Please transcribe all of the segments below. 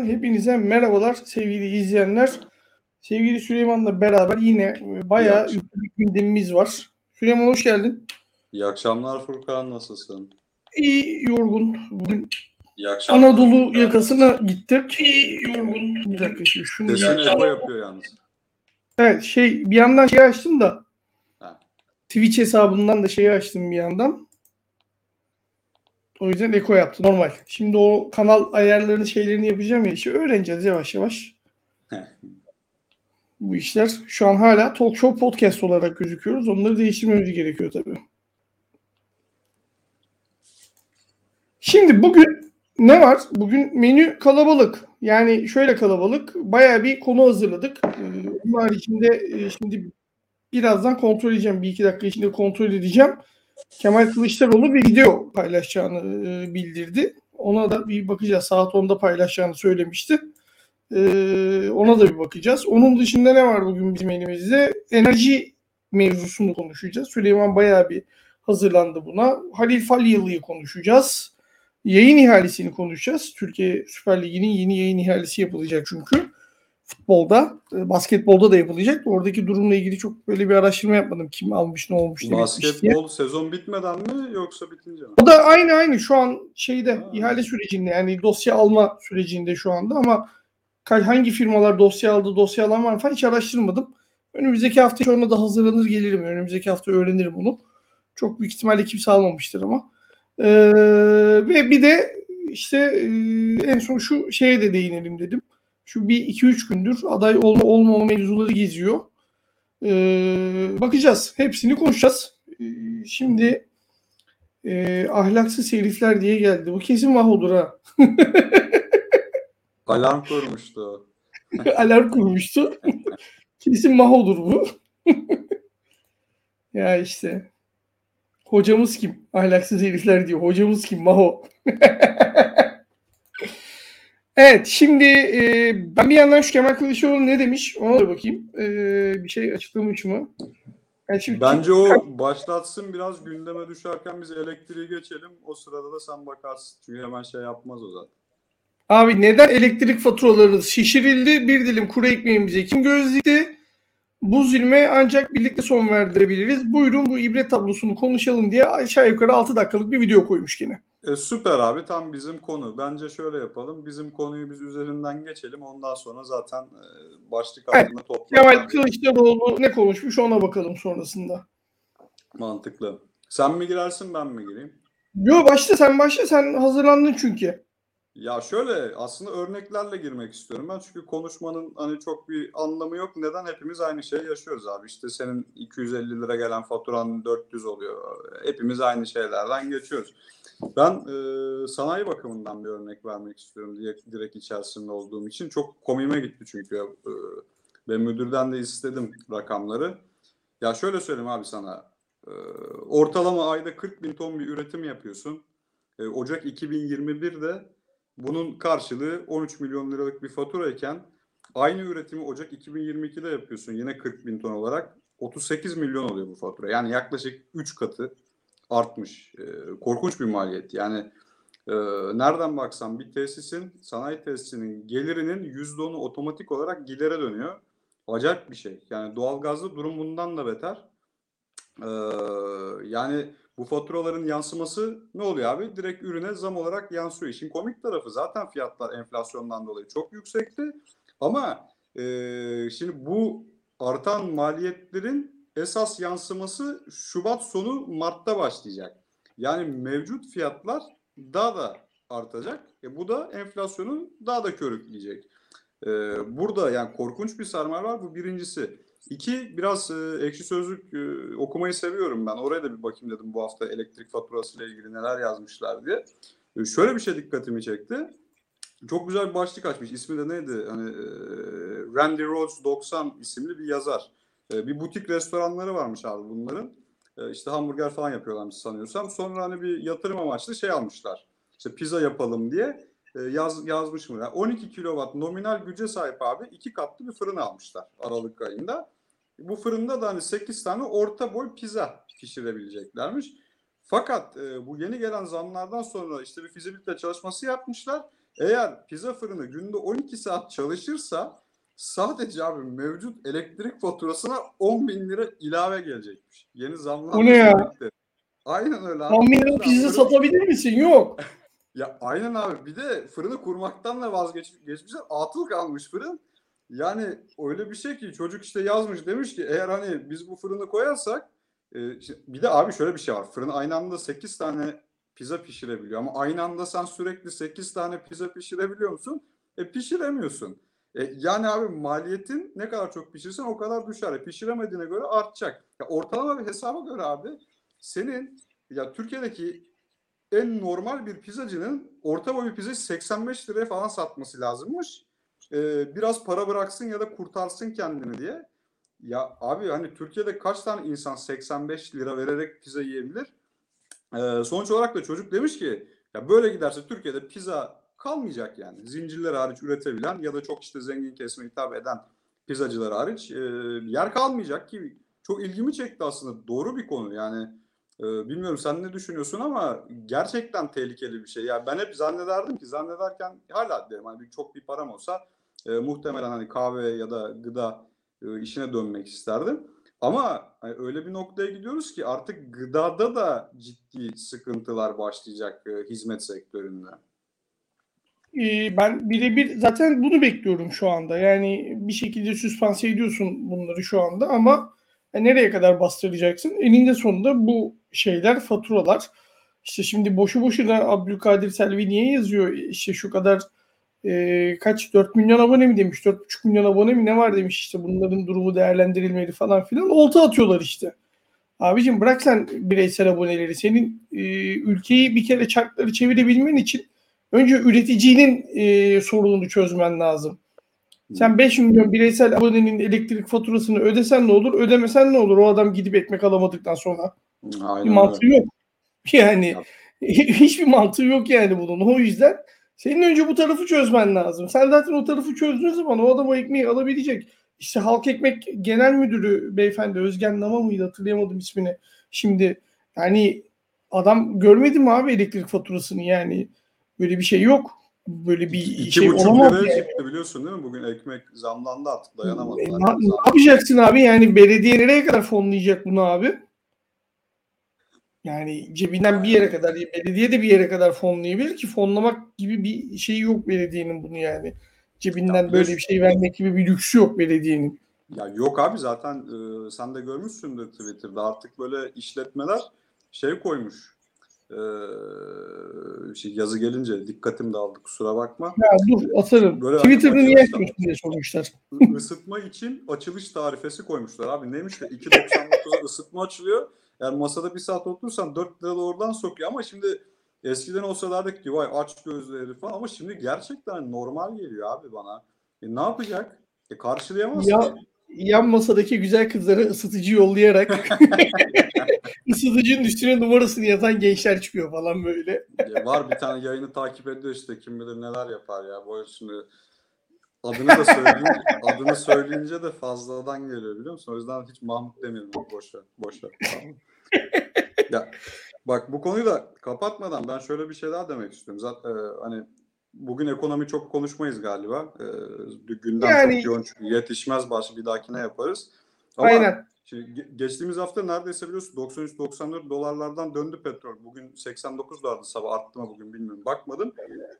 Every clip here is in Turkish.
Hepinize merhabalar sevgili izleyenler. Sevgili Süleyman'la beraber yine e, bayağı bir gündemimiz var. Süleyman hoş geldin. İyi akşamlar Furkan nasılsın? İyi yorgun. Bugün İyi akşamlar. Anadolu Furkan. yakasına gittik. İyi yorgun. Bir dakika şimdi şunu Sesin eko yapıyor yalnız. Evet şey bir yandan şey açtım da Ha. Twitch hesabından da şeyi açtım bir yandan. O yüzden eko yaptı normal. Şimdi o kanal ayarlarını şeylerini yapacağım ya işte öğreneceğiz yavaş yavaş. Bu işler şu an hala Talk Show Podcast olarak gözüküyoruz. Onları değiştirmemiz gerekiyor tabii. Şimdi bugün ne var? Bugün menü kalabalık. Yani şöyle kalabalık. Bayağı bir konu hazırladık. Ee, Bunun haricinde e, şimdi birazdan kontrol edeceğim. Bir iki dakika içinde kontrol edeceğim. Kemal Kılıçdaroğlu bir video paylaşacağını e, bildirdi. Ona da bir bakacağız. Saat 10'da paylaşacağını söylemişti. Ee, ona da bir bakacağız. Onun dışında ne var bugün bizim elimizde? Enerji mevzusunu konuşacağız. Süleyman bayağı bir hazırlandı buna. Halil Falyalı'yı konuşacağız. Yayın ihalesini konuşacağız. Türkiye Süper Ligi'nin yeni yayın ihalesi yapılacak çünkü. Futbolda, e, basketbolda da yapılacak. Oradaki durumla ilgili çok böyle bir araştırma yapmadım. Kim almış, ne olmuş, ne. Basketbol sezon bitmeden mi yoksa bitince mi? O da aynı aynı şu an şeyde Ha. ihale sürecinde yani dosya alma sürecinde şu anda ama hangi firmalar dosya aldı, dosya alan var falan hiç araştırmadım. Önümüzdeki hafta sonra da hazırlanır gelirim. Önümüzdeki hafta öğrenirim bunu. Çok büyük ihtimalle kimse almamıştır ama. Ee, ve bir de işte e, en son şu şeye de değinelim dedim. Şu bir iki üç gündür aday olma olmama mevzuları geziyor. Ee, bakacağız. Hepsini konuşacağız. Ee, şimdi e, ahlaksız herifler diye geldi. Bu kesin Mahodur ha. Alarm kurmuştu. Alarm kurmuştu. kesin Mahodur bu. ya işte. Hocamız kim? Ahlaksız herifler diyor. Hocamız kim? Maho. Evet şimdi e, ben bir yandan şu Kemal Kılıçdaroğlu ne demiş ona da bakayım. E, bir şey açıklamış mı? Yani şimdi Bence o başlatsın biraz gündeme düşerken biz elektriği geçelim. O sırada da sen bakarsın. Çünkü hemen şey yapmaz o zaten. Abi neden elektrik faturalarınız şişirildi? Bir dilim kuru ekmeğimize kim göz dikti? Bu zulme ancak birlikte son verdirebiliriz. Buyurun bu ibret tablosunu konuşalım diye aşağı yukarı 6 dakikalık bir video koymuş gene. E, süper abi tam bizim konu. Bence şöyle yapalım. Bizim konuyu biz üzerinden geçelim. Ondan sonra zaten e, başlık Evet, altında toplam. Kemal Kılıçdaroğlu ne konuşmuş ona bakalım sonrasında. Mantıklı. Sen mi girersin ben mi gireyim? Yo başla sen başla sen hazırlandın çünkü. Ya şöyle aslında örneklerle girmek istiyorum ben çünkü konuşmanın hani çok bir anlamı yok. Neden hepimiz aynı şeyi yaşıyoruz abi? İşte senin 250 lira gelen faturan 400 oluyor. Hepimiz aynı şeylerden geçiyoruz. Ben e, sanayi bakımından bir örnek vermek istiyorum diye direkt içerisinde olduğum için. Çok komiğime gitti çünkü. E, ben müdürden de istedim rakamları. Ya şöyle söyleyeyim abi sana. E, ortalama ayda 40 bin ton bir üretim yapıyorsun. E, Ocak 2021'de bunun karşılığı 13 milyon liralık bir faturayken aynı üretimi Ocak 2022'de yapıyorsun yine 40 bin ton olarak 38 milyon oluyor bu fatura. Yani yaklaşık 3 katı artmış. E, korkunç bir maliyet. Yani e, nereden baksan bir tesisin, sanayi tesisinin gelirinin %10'u otomatik olarak gidere dönüyor. Acayip bir şey. Yani doğalgazda durum bundan da beter. E, yani bu faturaların yansıması ne oluyor abi? Direkt ürüne zam olarak yansıyor. İşin komik tarafı zaten fiyatlar enflasyondan dolayı çok yüksekti. Ama e, şimdi bu artan maliyetlerin esas yansıması Şubat sonu Mart'ta başlayacak. Yani mevcut fiyatlar daha da artacak. E, bu da enflasyonu daha da körükleyecek. E, burada yani korkunç bir sarmal var. Bu birincisi. İki, biraz e, ekşi sözlük e, okumayı seviyorum ben. Oraya da bir bakayım dedim bu hafta elektrik faturası ilgili neler yazmışlar diye. E, şöyle bir şey dikkatimi çekti. Çok güzel bir başlık açmış. İsmi de neydi? Hani e, Randy Rhodes 90 isimli bir yazar. E, bir butik restoranları varmış abi bunların. E, işte hamburger falan yapıyorlarmış sanıyorsam. Sonra hani bir yatırım amaçlı şey almışlar. İşte pizza yapalım diye yaz, yazmış mı? Yani 12 kilowatt nominal güce sahip abi iki katlı bir fırın almışlar Aralık ayında. Bu fırında da hani 8 tane orta boy pizza pişirebileceklermiş. Fakat e, bu yeni gelen zamlardan sonra işte bir fizibilite çalışması yapmışlar. Eğer pizza fırını günde 12 saat çalışırsa sadece abi mevcut elektrik faturasına 10 bin lira ilave gelecekmiş. Yeni zamlar. Bu ne ya? birlikte. Aynen öyle abi. 10 bin lira pizza satabilir misin? Yok. Ya aynen abi. Bir de fırını kurmaktan da vazgeçmişler. Atıl kalmış fırın. Yani öyle bir şey ki çocuk işte yazmış demiş ki eğer hani biz bu fırını koyarsak e, bir de abi şöyle bir şey var. Fırın aynı anda 8 tane pizza pişirebiliyor ama aynı anda sen sürekli 8 tane pizza pişirebiliyor musun? E pişiremiyorsun. E, yani abi maliyetin ne kadar çok pişirsen o kadar düşer. E, pişiremediğine göre artacak. Ya ortalama bir hesaba göre abi senin ya Türkiye'deki en normal bir pizzacının orta boy bir pizzayı 85 liraya falan satması lazımmış. Ee, biraz para bıraksın ya da kurtarsın kendini diye. Ya abi hani Türkiye'de kaç tane insan 85 lira vererek pizza yiyebilir? Ee, sonuç olarak da çocuk demiş ki ya böyle giderse Türkiye'de pizza kalmayacak yani. Zincirler hariç üretebilen ya da çok işte zengin kesime hitap eden pizzacılar hariç e, yer kalmayacak ki çok ilgimi çekti aslında. Doğru bir konu yani. Ee, bilmiyorum sen ne düşünüyorsun ama gerçekten tehlikeli bir şey. Yani ben hep zannederdim ki zannederken hala derim hani çok bir param olsa e, muhtemelen hani kahve ya da gıda e, işine dönmek isterdim. Ama hani öyle bir noktaya gidiyoruz ki artık gıdada da ciddi sıkıntılar başlayacak e, hizmet sektöründe. Ee, ben birebir zaten bunu bekliyorum şu anda. Yani bir şekilde süspanse ediyorsun bunları şu anda ama e, nereye kadar bastıracaksın? Eninde sonunda bu şeyler, faturalar. İşte şimdi boşu boşuna Abdülkadir Selvi niye yazıyor? İşte şu kadar e, kaç 4 milyon abone mi demiş? 4,5 milyon abone mi ne var demiş işte bunların durumu değerlendirilmeli falan filan. Olta atıyorlar işte. Abicim bırak sen bireysel aboneleri. Senin e, ülkeyi bir kere çarkları çevirebilmen için önce üreticinin e, sorununu çözmen lazım. Sen 5 milyon bireysel abonenin elektrik faturasını ödesen ne olur, ödemesen ne olur? O adam gidip ekmek alamadıktan sonra. Bir Aynen öyle. mantığı yok. Yani Ya. hiçbir mantığı yok yani bunun. O yüzden senin önce bu tarafı çözmen lazım. Sen zaten o tarafı çözdüğün zaman o adam o ekmeği alabilecek. İşte Halk Ekmek Genel Müdürü beyefendi Özgen Nama mıydı hatırlayamadım ismini. Şimdi yani adam görmedi mi abi elektrik faturasını yani böyle bir şey yok. Böyle bir İki şey olamaz. yani. çıktı biliyorsun değil mi? Bugün ekmek zamlandı artık E, dayanamadılar. ne, ne yapacaksın abi? Yani belediye nereye kadar fonlayacak bunu abi? Yani cebinden bir yere kadar, belediye de bir yere kadar fonlayabilir ki fonlamak gibi bir şey yok belediyenin bunu yani. Cebinden Ya böyle bir şey vermek gibi bir lüksü yok belediyenin. Ya yok abi zaten e, sen de görmüşsündür Twitter'da artık böyle işletmeler şey koymuş. E, şey yazı gelince dikkatim dağıldı kusura bakma. Ya dur atarım. Böyle Twitter'ı hani niye açmıyorsun diye sormuşlar. Isıtma için açılış tarifesi koymuşlar abi. Neymiş de 2.99'a ısıtma açılıyor. Yani masada bir saat oturursan 4 lira da oradan sokuyor ama şimdi eskiden olsa derdik ki vay aç gözleri falan ama şimdi gerçekten normal geliyor abi bana. E, ne yapacak? E, karşılayamaz Ya- ki. Yan masadaki güzel kızlara ısıtıcı yollayarak ısıtıcının üstüne numarasını yazan gençler çıkıyor falan böyle. Ya var bir tane yayını takip ediyor işte kim bilir neler yapar ya. Bu şimdi adını da söyleyince, adını söyleyince de fazladan geliyor biliyor musun? O yüzden hiç Mahmut demeyelim. Boş ver. Boş ver. Tamam. ya bak bu konuyu da kapatmadan ben şöyle bir şey daha demek istiyorum. Zaten e, hani bugün ekonomi çok konuşmayız galiba. E, gündem Yani- çok yoğun yetişmez başı bir dahakine yaparız. Ama Aynen. Şimdi ge- geçtiğimiz hafta neredeyse biliyorsun 93-94 dolarlardan döndü petrol. Bugün 89'lardı sabah arttı mı bugün bilmiyorum bakmadım.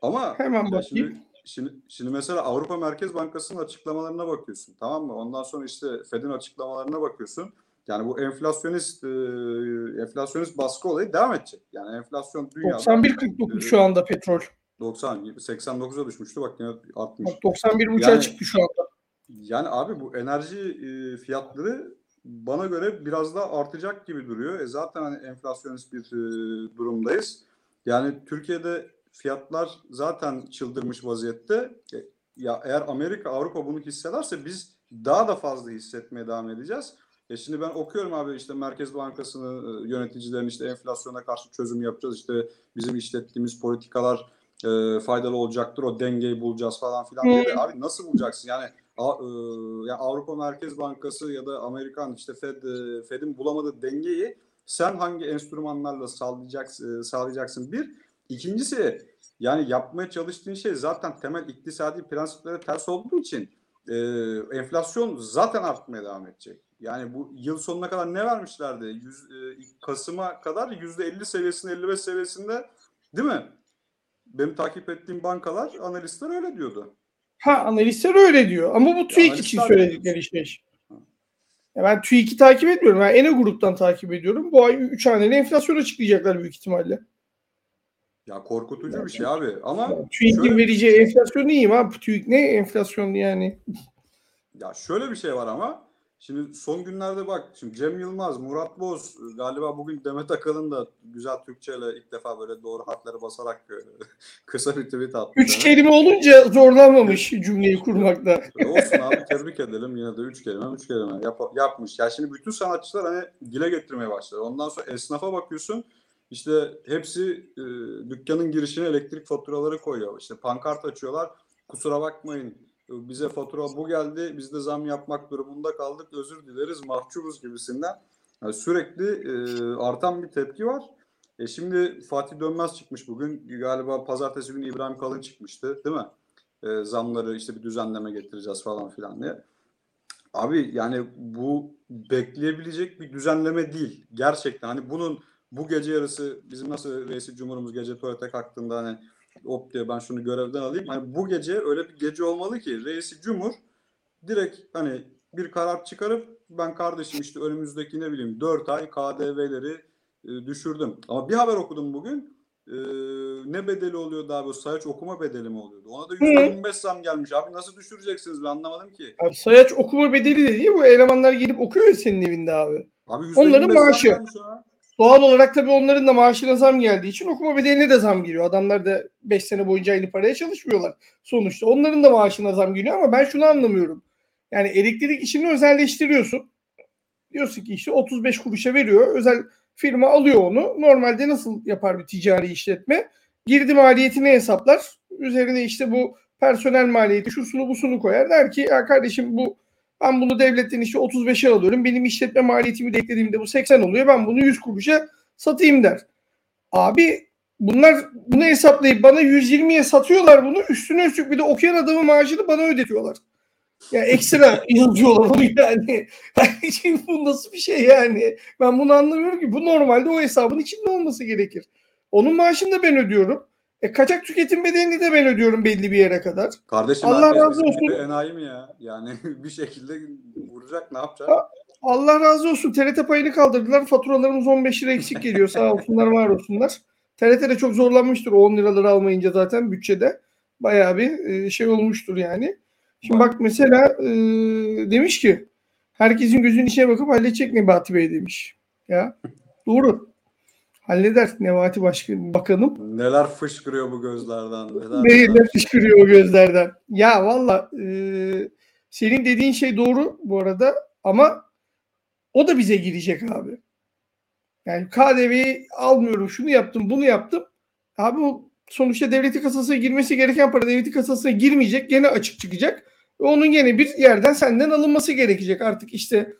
Ama Hemen bakayım. şimdi, şimdi, şimdi mesela Avrupa Merkez Bankası'nın açıklamalarına bakıyorsun tamam mı? Ondan sonra işte Fed'in açıklamalarına bakıyorsun. Yani bu enflasyonist e, enflasyonist baskı olayı devam edecek. Yani enflasyon dünyada 91.49 şu anda petrol. 90 gibi 89'a düşmüştü bak yine artmış. Bak 91.5'a Yani- çıktı şu anda. Yani abi bu enerji e, fiyatları bana göre biraz daha artacak gibi duruyor. E zaten hani enflasyonist bir e, durumdayız. Yani Türkiye'de fiyatlar zaten çıldırmış vaziyette. E, ya eğer Amerika, Avrupa bunu hissederse biz daha da fazla hissetmeye devam edeceğiz. E şimdi ben okuyorum abi işte Merkez Bankası'nı e, yöneticilerin işte enflasyona karşı çözüm yapacağız. İşte bizim işlettiğimiz politikalar e, faydalı olacaktır. O dengeyi bulacağız falan filan diye de abi nasıl bulacaksın? Yani A- e, Avrupa Merkez Bankası ya da Amerikan işte Fed e, Fed'in bulamadığı dengeyi sen hangi enstrümanlarla sağlayacaksın, sağlayacaksın bir. İkincisi Yani yapmaya çalıştığın şey zaten temel iktisadi prensiplere ters olduğu için e, enflasyon zaten artmaya devam edecek. Yani bu yıl sonuna kadar ne vermişlerdi? Yüz, e, Kasım'a kadar %50 seviyesinde 55 seviyesinde değil mi? Benim takip ettiğim bankalar, analistler öyle diyordu. Ha analistler öyle diyor. Ama bu TÜİK için söyledikleri şey. Ya ben TÜİK'i takip etmiyorum. Ben Ene gruptan takip ediyorum. Bu ay 3 haneli enflasyon açıklayacaklar büyük ihtimalle. Ya korkutucu bir şey abi. Ama Yani TÜİK'in şöyle- vereceği enflasyon iyiyim abi. TÜİK ne enflasyon yani? Ya şöyle bir şey var ama şimdi son günlerde bak şimdi Cem Yılmaz, Murat Boz galiba bugün Demet Akalın da güzel Türkçeyle ilk defa böyle doğru harfleri basarak kısa bir tweet attı. Üç kelime olunca zorlanmamış cümleyi kurmakta. Olsun abi tebrik edelim yine de üç kelime üç kelime yap- yapmış. Ya şimdi bütün sanatçılar hani dile getirmeye başladı. Ondan sonra esnafa bakıyorsun işte hepsi e, dükkanın girişine elektrik faturaları koyuyor. İşte pankart açıyorlar. Kusura bakmayın bize fatura bu geldi. Biz de zam yapmak durumunda kaldık. Özür dileriz. Mahcubuz gibisinden. Yani sürekli e, artan bir tepki var. E şimdi Fatih Dönmez çıkmış bugün. Galiba pazartesi günü İbrahim Kalın çıkmıştı. Değil mi? E, zamları işte bir düzenleme getireceğiz falan filan diye. Abi yani bu bekleyebilecek bir düzenleme değil. Gerçekten hani bunun bu gece yarısı bizim nasıl reisi cumhurumuz gece tuvalete kalktığında hani hop diye ben şunu görevden alayım. Hani bu gece öyle bir gece olmalı ki reisi cumhur direkt hani bir karar çıkarıp ben kardeşim işte önümüzdeki ne bileyim 4 ay KDV'leri e, düşürdüm. Ama bir haber okudum bugün. E, ne bedeli oluyordu abi? Sayaç okuma bedeli mi oluyordu? Ona da %25 zam gelmiş. Abi nasıl düşüreceksiniz ben anlamadım ki. Abi sayaç okuma bedeli de değil bu elemanlar gelip okuyor ya senin evinde abi. Abi Onların %25 zam maaşı. gelmiş ona. Doğal olarak tabii onların da maaşına zam geldiği için okuma bedeline de zam geliyor. Adamlar da 5 sene boyunca aynı paraya çalışmıyorlar sonuçta. Onların da maaşına zam geliyor ama ben şunu anlamıyorum. Yani elektrik işini özelleştiriyorsun. Diyorsun ki işte 35 kuruşa veriyor. Özel firma alıyor onu. Normalde nasıl yapar bir ticari işletme? Girdi maliyetini hesaplar. Üzerine işte bu personel maliyeti şusunu busunu koyar. Der ki ya kardeşim bu ben bunu devletten işte 35'e alıyorum. Benim işletme maliyetimi de eklediğimde bu 80 oluyor. Ben bunu 100 kuruşa satayım der. Abi bunlar bunu hesaplayıp bana 120'ye satıyorlar bunu. Üstüne üstlük bir de okuyan adamın maaşını bana ödetiyorlar. Ya ekstra yazıyorlar onu yani. Şimdi bu nasıl bir şey yani? Ben bunu anlamıyorum ki. Bu normalde o hesabın içinde olması gerekir. Onun maaşını da ben ödüyorum. E, kaçak tüketim bedelini de ben ödüyorum belli bir yere kadar. Kardeşim Allah razı olsun. enayi mi ya? Yani bir şekilde vuracak ne yapacak? Allah razı olsun. TRT payını kaldırdılar. Faturalarımız 15 lira eksik geliyor. Sağ olsunlar, var olsunlar. TRT de çok zorlanmıştır o 10 liraları almayınca zaten bütçede. Bayağı bir e, şey olmuştur yani. Şimdi bak mesela e, demiş ki herkesin gözünün içine bakıp halledecek Nebati Bey demiş. Ya doğru. Halleder Nebati Başkan, Bakanım. Neler fışkırıyor bu gözlerden. Neler, Neyle fışkırıyor o gözlerden. Ya valla e, senin dediğin şey doğru bu arada ama o da bize girecek abi. Yani KDV'yi almıyorum şunu yaptım bunu yaptım. Abi o sonuçta devleti kasasına girmesi gereken para devleti kasasına girmeyecek. Gene açık çıkacak. Ve onun gene bir yerden senden alınması gerekecek. Artık işte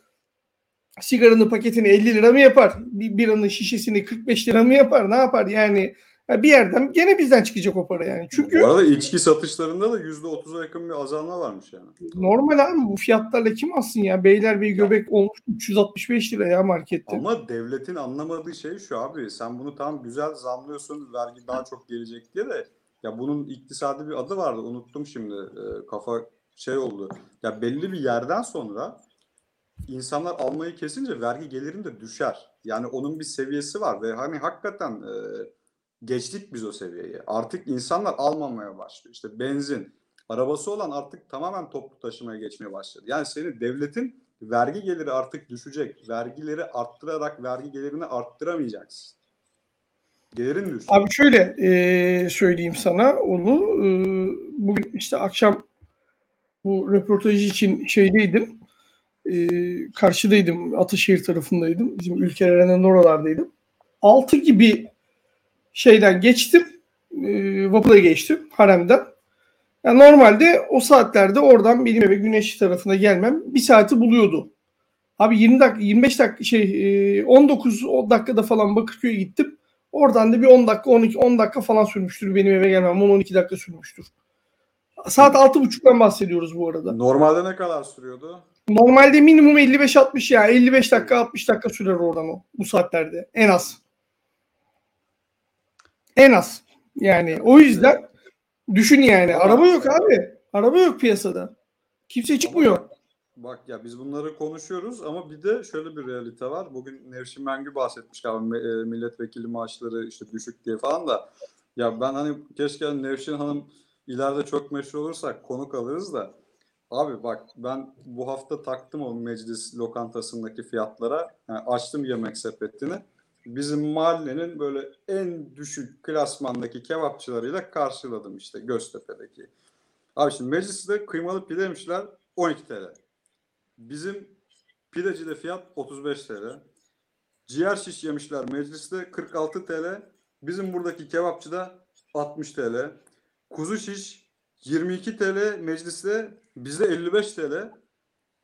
sigaranın paketini 50 lira mı yapar? Bir biranın şişesini 45 lira mı yapar? Ne yapar? Yani ya bir yerden gene bizden çıkacak o para yani. Çünkü Bu arada içki satışlarında da %30'a yakın bir azalma varmış yani. normal abi bu fiyatlarla kim alsın ya? Beylerbeyi göbek olmuş 365 lira ya markette. Ama devletin anlamadığı şey şu abi. Sen bunu tam güzel zamlıyorsun. Vergi daha çok gelecek diye de ya bunun iktisadi bir adı vardı. Unuttum şimdi. Ee, kafa şey oldu. Ya belli bir yerden sonra insanlar almayı kesince vergi gelirin de düşer. Yani onun bir seviyesi var ve hani hakikaten e, geçtik biz o seviyeyi. Artık insanlar almamaya başlıyor. İşte benzin, arabası olan artık tamamen toplu taşımaya geçmeye başladı. Yani senin devletin vergi geliri artık düşecek. Vergileri arttırarak vergi gelirini arttıramayacaksın. Gelirin düşecek. Abi şöyle e, söyleyeyim sana onu. E, bugün işte akşam bu röportaj için şeydeydim. E, karşıdaydım. Ataşehir tarafındaydım. Bizim ülke Eren'in oralardaydım. 6 gibi şeyden geçtim. E, vapura geçtim haremden. Yani normalde o saatlerde oradan benim eve güneş tarafına gelmem bir saati buluyordu. Abi 20 dakika 25 dakika şey e, 19 dakikada falan Bakırköy'e gittim. Oradan da bir 10 dakika 12 10 dakika falan sürmüştür benim eve gelmem. 10-12 dakika sürmüştür. Saat 6.30'dan bahsediyoruz bu arada. Normalde ne kadar sürüyordu? Normalde minimum 55-60 ya. 55 dakika 60 dakika sürer oradan o. Bu saatlerde. En az. En az. Yani o yüzden düşün yani. Araba yok abi. Araba yok piyasada. Kimse çıkmıyor. Bak ya biz bunları konuşuyoruz ama bir de şöyle bir realite var. Bugün Nevşin Mengü bahsetmiş abi e, milletvekili maaşları işte düşük diye falan da. Ya ben hani keşke Nevşin Hanım ileride çok meşhur olursak konuk alırız da. Abi bak ben bu hafta taktım o meclis lokantasındaki fiyatlara. Yani açtım yemek sepetini. Bizim mahallenin böyle en düşük klasmandaki kebapçılarıyla karşıladım işte Göztepe'deki. Abi şimdi mecliste kıymalı pide yemişler 12 TL. Bizim pidecide fiyat 35 TL. Ciğer şiş yemişler mecliste 46 TL. Bizim buradaki kebapçıda 60 TL. Kuzu şiş 22 TL mecliste bizde 55 TL.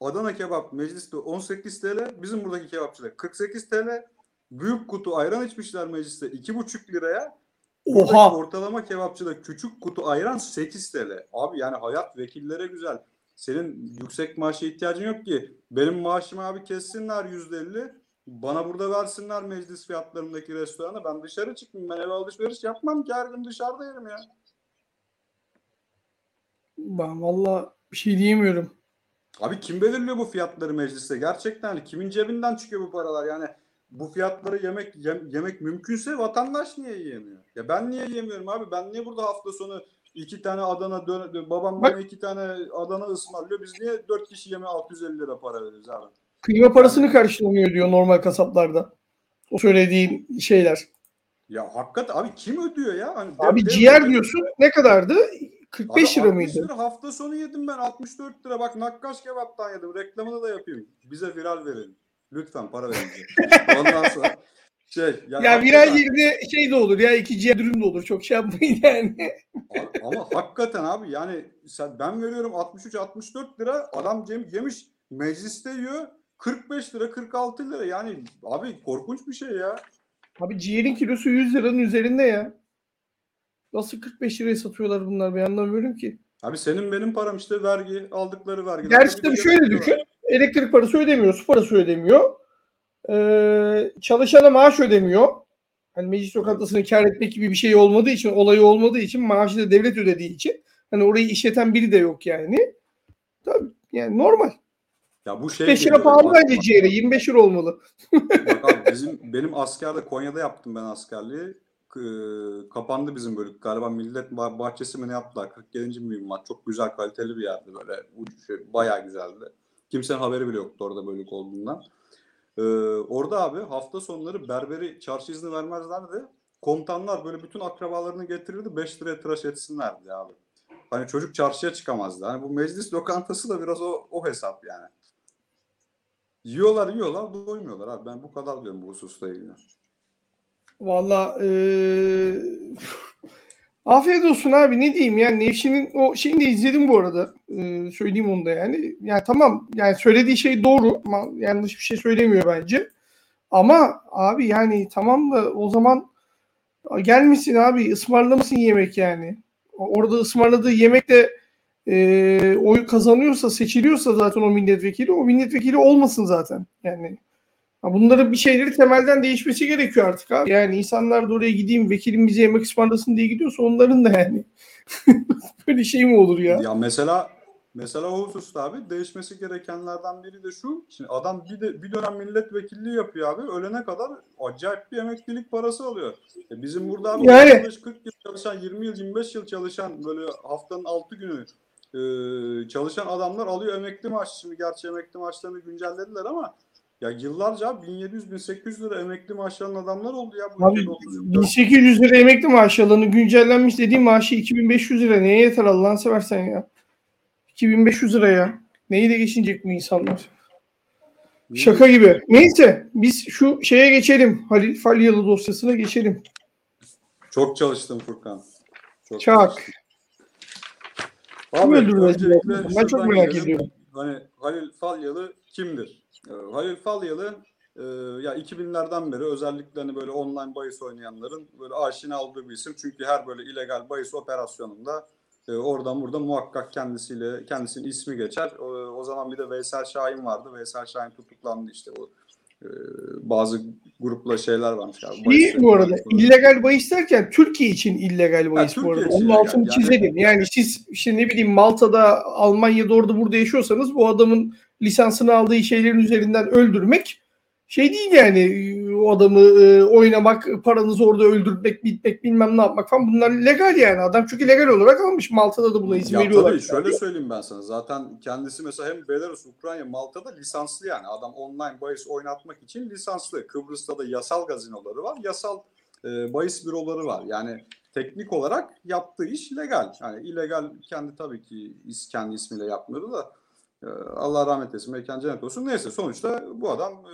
Adana kebap mecliste 18 TL. Bizim buradaki kebapçıda 48 TL. Büyük kutu ayran içmişler mecliste 2,5 liraya. Buradaki Oha. ortalama kebapçıda küçük kutu ayran 8 TL. Abi yani hayat vekillere güzel. Senin yüksek maaşa ihtiyacın yok ki. Benim maaşımı abi kessinler %50. Bana burada versinler meclis fiyatlarındaki restorana. Ben dışarı çıkmayayım. Ben eve alışveriş yapmam ki her gün dışarıda yerim ya. Ben valla bir şey diyemiyorum. Abi kim belirliyor bu fiyatları mecliste? Gerçekten hani kimin cebinden çıkıyor bu paralar? Yani bu fiyatları yemek yem- yemek mümkünse vatandaş niye yiyemiyor? Ya ben niye yiyemiyorum abi? Ben niye burada hafta sonu iki tane Adana dön babam Bak- bana iki tane Adana ısmarlıyor. Biz niye dört kişi yeme 650 lira para veriyoruz abi? Kıyma parasını karşılamıyor diyor normal kasaplarda. O söylediğin şeyler. Ya hakikaten abi kim ödüyor ya? Hani Abi ciğer dev- diyorsun. Ne kadardı? 45 Abi lira 60 mıydı? lira hafta sonu yedim ben 64 lira. Bak nakkaş kebaptan yedim. Reklamını da yapayım. Bize viral verin. Lütfen para verin. Ondan sonra şey yani Ya viral yerine şey de olur ya iki ciğer dürüm de olur. Çok şey yapmayın yani. Abi- ama hakikaten abi yani sen, ben veriyorum 63-64 lira adam yem, yemiş mecliste yiyor 45 lira 46 lira yani abi korkunç bir şey ya. Abi ciğerin kilosu 100 liranın üzerinde ya. Nasıl 45 liraya satıyorlar bunlar ben anlamıyorum ki. Abi senin benim param işte vergi aldıkları vergi. Gerçi tabii şöyle düşün. Elektrik parası ödemiyor, su parası ödemiyor. Ee, çalışana maaş ödemiyor. Hani meclis lokantasını kar etmek gibi bir şey olmadığı için, olayı olmadığı için maaşı da devlet ödediği için hani orayı işleten biri de yok yani. Tabii yani normal. Ya bu şey 5 lira pahalı bence ciğere. 25 lira olmalı. Bak abi bizim benim askerde Konya'da yaptım ben askerliği. K- kapandı bizim bölük. Galiba Millet Bah- Bahçesi mi ne yaptılar? 47. mühimmat. Çok güzel kaliteli bir yerdi böyle. Şey, Bayağı güzeldi. Kimsenin haberi bile yoktu orada bölük olduğundan. Ee, orada abi hafta sonları berberi çarşı izni vermezlerdi. Komutanlar böyle bütün akrabalarını getirirdi 5 liraya tıraş etsinlerdi abi. Hani çocuk çarşıya çıkamazdı. Hani bu meclis lokantası da biraz o, o hesap yani. Yiyorlar yiyorlar doymuyorlar abi. Ben bu kadar diyorum bu hususla ilgili. Valla eee, afiyet olsun abi ne diyeyim yani Nevşin'in o şeyini de izledim bu arada Eee, söyleyeyim onu da yani. Yani tamam yani söylediği şey doğru yanlış bir şey söylemiyor bence. Ama abi yani tamam da o zaman gelmişsin abi ısmarlamasın yemek yani. Orada ısmarladığı yemek de eee oy kazanıyorsa seçiliyorsa zaten o milletvekili o milletvekili olmasın zaten yani Bunların bir şeyleri temelden değişmesi gerekiyor artık abi. Yani insanlar da oraya gideyim vekilim bize yemek ısmarlasın diye gidiyorsa onların da yani. Böyle şey mi olur ya? Ya mesela mesela o hususta abi değişmesi gerekenlerden biri de şu. Şimdi adam bir de bir dönem milletvekilliği yapıyor abi. Ölene kadar acayip bir emeklilik parası alıyor. E bizim burada abi Yani- 35-40 yıl çalışan, 20 yıl, 25 yıl çalışan böyle haftanın 6 günü e, çalışan adamlar alıyor emekli maaşı. Şimdi gerçi emekli maaşlarını güncellediler ama ya yıllarca 1700-1800 lira emekli maaşı alan adamlar oldu ya bu Abi ülkede 30 yıl. 1800 lira emekli maaşı alanı güncellenmiş dediğim maaşı 2500 lira. Neye yeter Allah'ını seversen ya? 2500 lira ya. Neyi de geçinecek bu insanlar? Şaka gibi. Neyse biz şu şeye geçelim. Halil Falyalı dosyasına geçelim. Çok çalıştım Furkan. Çok Çak. çalıştım. Abi öldürdü öncelikle acaba? Ben çok merak ediyorum. Hani Halil Falyalı kimdir? Ee, Halil Falyalı e, ya 2000'lerden beri özellikle hani böyle online bahis oynayanların böyle aşina olduğu bir isim. Çünkü her böyle illegal bahis operasyonunda e, oradan burada muhakkak kendisiyle kendisinin ismi geçer. O, o zaman bir de Veysel Şahin vardı. Veysel Şahin tutuklandı işte o e, bazı grupla şeyler varmış abi. İyi bu arada grupları. illegal bahis derken Türkiye için illegal bahis bu Türkiye arada. Onun altını Yani- çizelim. Yani siz işte ne bileyim Malta'da, Almanya'da orada burada yaşıyorsanız bu adamın lisansını aldığı şeylerin üzerinden öldürmek şey değil yani o adamı e, oynamak, paranızı orada öldürmek, bitmek bilmem ne yapmak falan bunlar legal yani. Adam çünkü legal olarak almış. Malta'da da buna izin Ya veriyorlar. tabii şöyle söyleyeyim ben sana. Zaten kendisi mesela hem Belarus, Ukrayna, Malta'da lisanslı yani. Adam online bahis oynatmak için lisanslı. Kıbrıs'ta da yasal gazinoları var. Yasal e, bahis büroları var. Yani teknik olarak yaptığı iş legal. Yani illegal kendi tabii ki is, kendi ismiyle yapmıyordu da Allah rahmet eylesin, mekan cennet olsun. Neyse sonuçta bu adam e,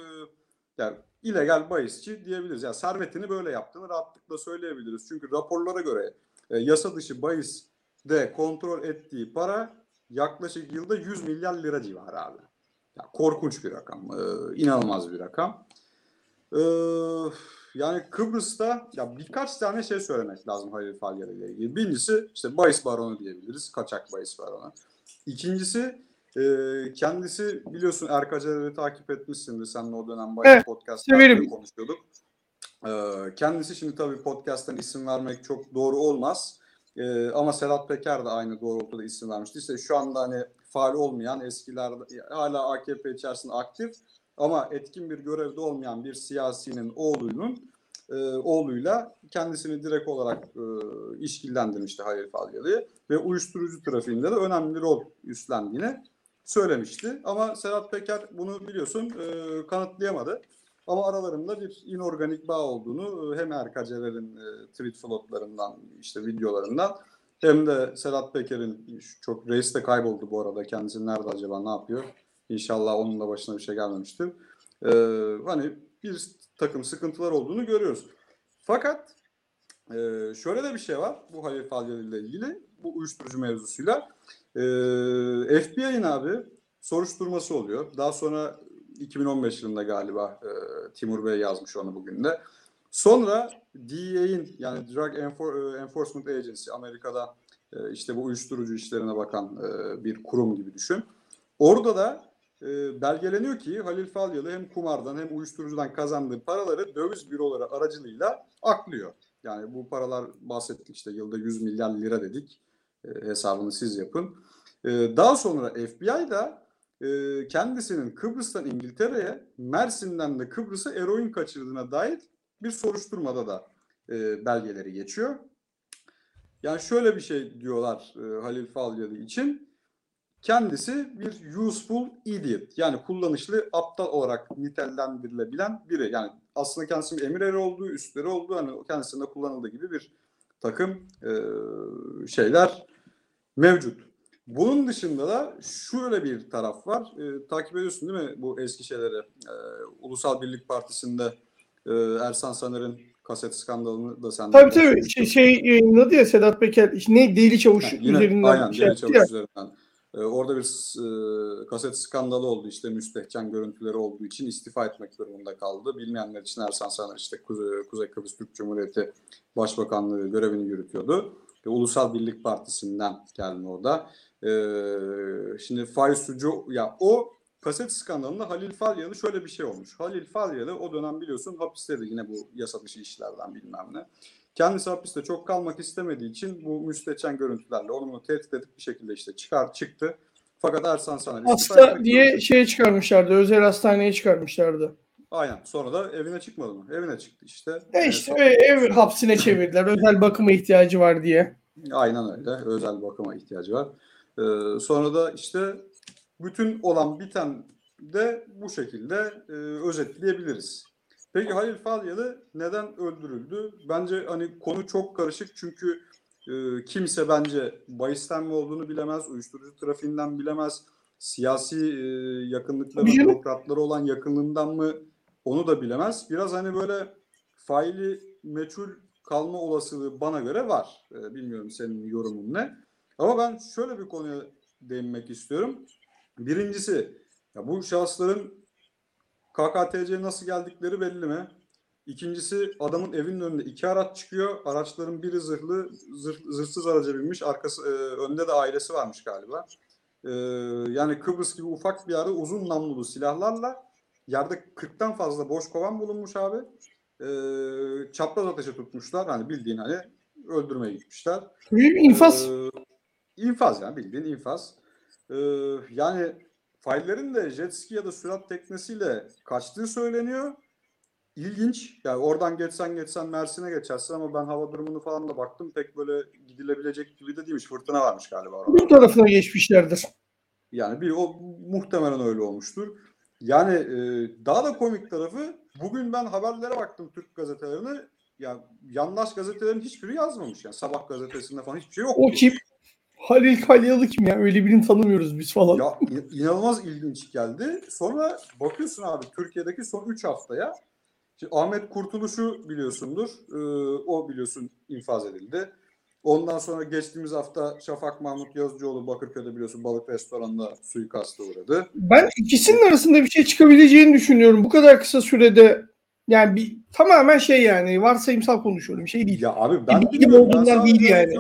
yani illegal bahisçi diyebiliriz. Yani servetini böyle yaptığını rahatlıkla söyleyebiliriz. Çünkü raporlara göre e, yasa dışı bahis de kontrol ettiği para yaklaşık yılda 100 milyar lira civarı abi. Ya korkunç bir rakam. Ee, inanılmaz bir rakam. Ee, yani Kıbrıs'ta ya birkaç tane şey söylemek lazım Halil Falyer ile ilgili. Birincisi işte bahis baronu diyebiliriz. Kaçak bahis baronu. İkincisi e, kendisi biliyorsun Erkacer'i takip etmişsindir. Seninle o dönem bahis Evet, podcast'ta konuşuyorduk. Ee, kendisi şimdi tabii podcast'tan isim vermek çok doğru olmaz. Ee, ama Sedat Peker de aynı doğrultuda isim vermişti. İşte şu anda hani faal olmayan eskilerde hala AKP içerisinde aktif ama etkin bir görevde olmayan bir siyasinin oğlunun e, oğluyla kendisini direkt olarak e, işkillendirmişti Halil Falyalı'yı ve uyuşturucu trafiğinde de önemli rol üstlendiğini söylemişti. Ama Sedat Peker bunu biliyorsun e, kanıtlayamadı. Ama aralarında bir inorganik bağ olduğunu e, hem Erkaceler'in e, tweet flotlarından, işte videolarından hem de Sedat Peker'in çok reis de kayboldu bu arada. Kendisi nerede acaba ne yapıyor? İnşallah onun da başına bir şey gelmemiştir. E, hani bir takım sıkıntılar olduğunu görüyoruz. Fakat e, şöyle de bir şey var bu Halil Falyalı ile ilgili bu uyuşturucu mevzusuyla. E, FBI'nin abi soruşturması oluyor. Daha sonra 2015 yılında galiba e, Timur Bey yazmış onu bugün de. Sonra DEA'in yani Drug Enfor- e, Enforcement Agency Amerika'da e, işte bu uyuşturucu işlerine bakan e, bir kurum gibi düşün. Orada da e, belgeleniyor ki Halil Falyalı hem kumardan hem uyuşturucudan kazandığı paraları döviz büroları aracılığıyla aklıyor. Yani bu paralar bahsettik işte yılda 100 milyar lira dedik. E, hesabını siz yapın. E, daha sonra FBI da e, kendisinin Kıbrıs'tan İngiltere'ye, Mersin'den de Kıbrıs'a eroin kaçırdığına dair bir soruşturmada da belgeleri geçiyor. Yani şöyle bir şey diyorlar Halil Falyalı için. Kendisi bir useful idiot. Yani kullanışlı aptal olarak nitelendirilebilen biri. Yani aslında kendisinin emir eri olduğu, üstleri olduğu, hani kendisinde kullanıldığı gibi bir takım e, şeyler mevcut. Bunun dışında da şöyle bir taraf var. E, takip ediyorsun değil mi bu eski şeyleri? E, Ulusal Birlik Partisi'nde e, Ersan Saner'in kaset skandalını da sen Tabii tabii şey, şey yayınladı ya Sedat Peker ne deli çavuş Ha, yine üzerinden aynen şey Deli Çavuş ya. üzerinden. Ee, orada bir e, kaset skandalı oldu işte müstehcen görüntüleri olduğu için istifa etmek durumunda kaldı. Bilmeyenler için Ersan Saner işte Kuzey, Kuzey Kıbrıs Türk Cumhuriyeti Başbakanlığı görevini yürütüyordu. Ve Ulusal Birlik Partisi'nden geldi orada. Ee, şimdi Faiz Sucu ya o kaset skandalında Halil Falyalı şöyle bir şey olmuş. Halil Falyalı o dönem biliyorsun hapisteydi yine bu yasa dışı işlerden bilmem ne. Kendisi hapiste çok kalmak istemediği için bu müstehcen görüntülerle onu tehdit edip bir şekilde işte çıkar çıktı. Fakat Ersan Saner istifa Hasta diye şeye çıkarmışlardı. Özel hastaneye çıkarmışlardı. Aynen. Sonra da evine çıkmadı mı? Evine çıktı işte. E Ee, işte öyle ev hapsine çevirdiler. Özel bakıma ihtiyacı var diye. Aynen öyle. Özel bakıma ihtiyacı var. Ee, sonra da işte bütün olan biten de bu şekilde e, özetleyebiliriz. Peki Halil Falyalı neden öldürüldü? Bence hani konu çok karışık çünkü e, kimse bence bahisten mi olduğunu bilemez, uyuşturucu trafiğinden bilemez, siyasi e, yakınlıkları, bürokratları olan yakınlığından mı onu da bilemez. Biraz hani böyle faili meçhul kalma olasılığı bana göre var. E, bilmiyorum senin yorumun ne. Ama ben şöyle bir konuya değinmek istiyorum. Birincisi ya bu şahısların KKTC'ye nasıl geldikleri belli mi? İkincisi adamın evinin önünde iki araç çıkıyor. Araçların biri zırhlı, zırh, zırhsız araca binmiş. Arkası e, önde de ailesi varmış galiba. E, yani Kıbrıs gibi ufak bir yerde uzun namlulu silahlarla yerde 40'tan fazla boş kovan bulunmuş abi. E, çapraz ateşe tutmuşlar. Hani bildiğin hani öldürmeye gitmişler. İnfaz. Ee, infaz yani bildiğin infaz. Ee, yani faillerin de jet ski ya da sürat teknesiyle kaçtığı söyleniyor. İlginç. Yani oradan geçsen geçsen Mersin'e geçersin ama ben hava durumunu falan da baktım. Pek böyle gidilebilecek gibi de değilmiş. Fırtına varmış galiba orada. Bu tarafına geçmişlerdir. Yani bir o muhtemelen öyle olmuştur. Yani e, daha da komik tarafı bugün ben haberlere baktım Türk gazetelerine. Ya yandaş gazetelerin hiçbiri yazmamış. Yani sabah gazetesinde falan hiçbir şey yok. O kim? Halil Kalyalı kim ya? Öyle birini tanımıyoruz biz falan. Ya in- inanılmaz ilginç geldi. Sonra bakıyorsun abi Türkiye'deki son 3 haftaya. Şimdi Ahmet Kurtuluş'u biliyorsundur. Ee, o biliyorsun infaz edildi. Ondan sonra geçtiğimiz hafta Şafak Mahmut Yazıcıoğlu Bakırköy'de biliyorsun balık restoranında suikasta uğradı. Ben ikisinin arasında bir şey çıkabileceğini düşünüyorum. Bu kadar kısa sürede yani bir tamamen şey yani varsayımsal konuşuyorum. Şey değil. Ya abi ben Bilgi bilmiyorum. Ben değil yani.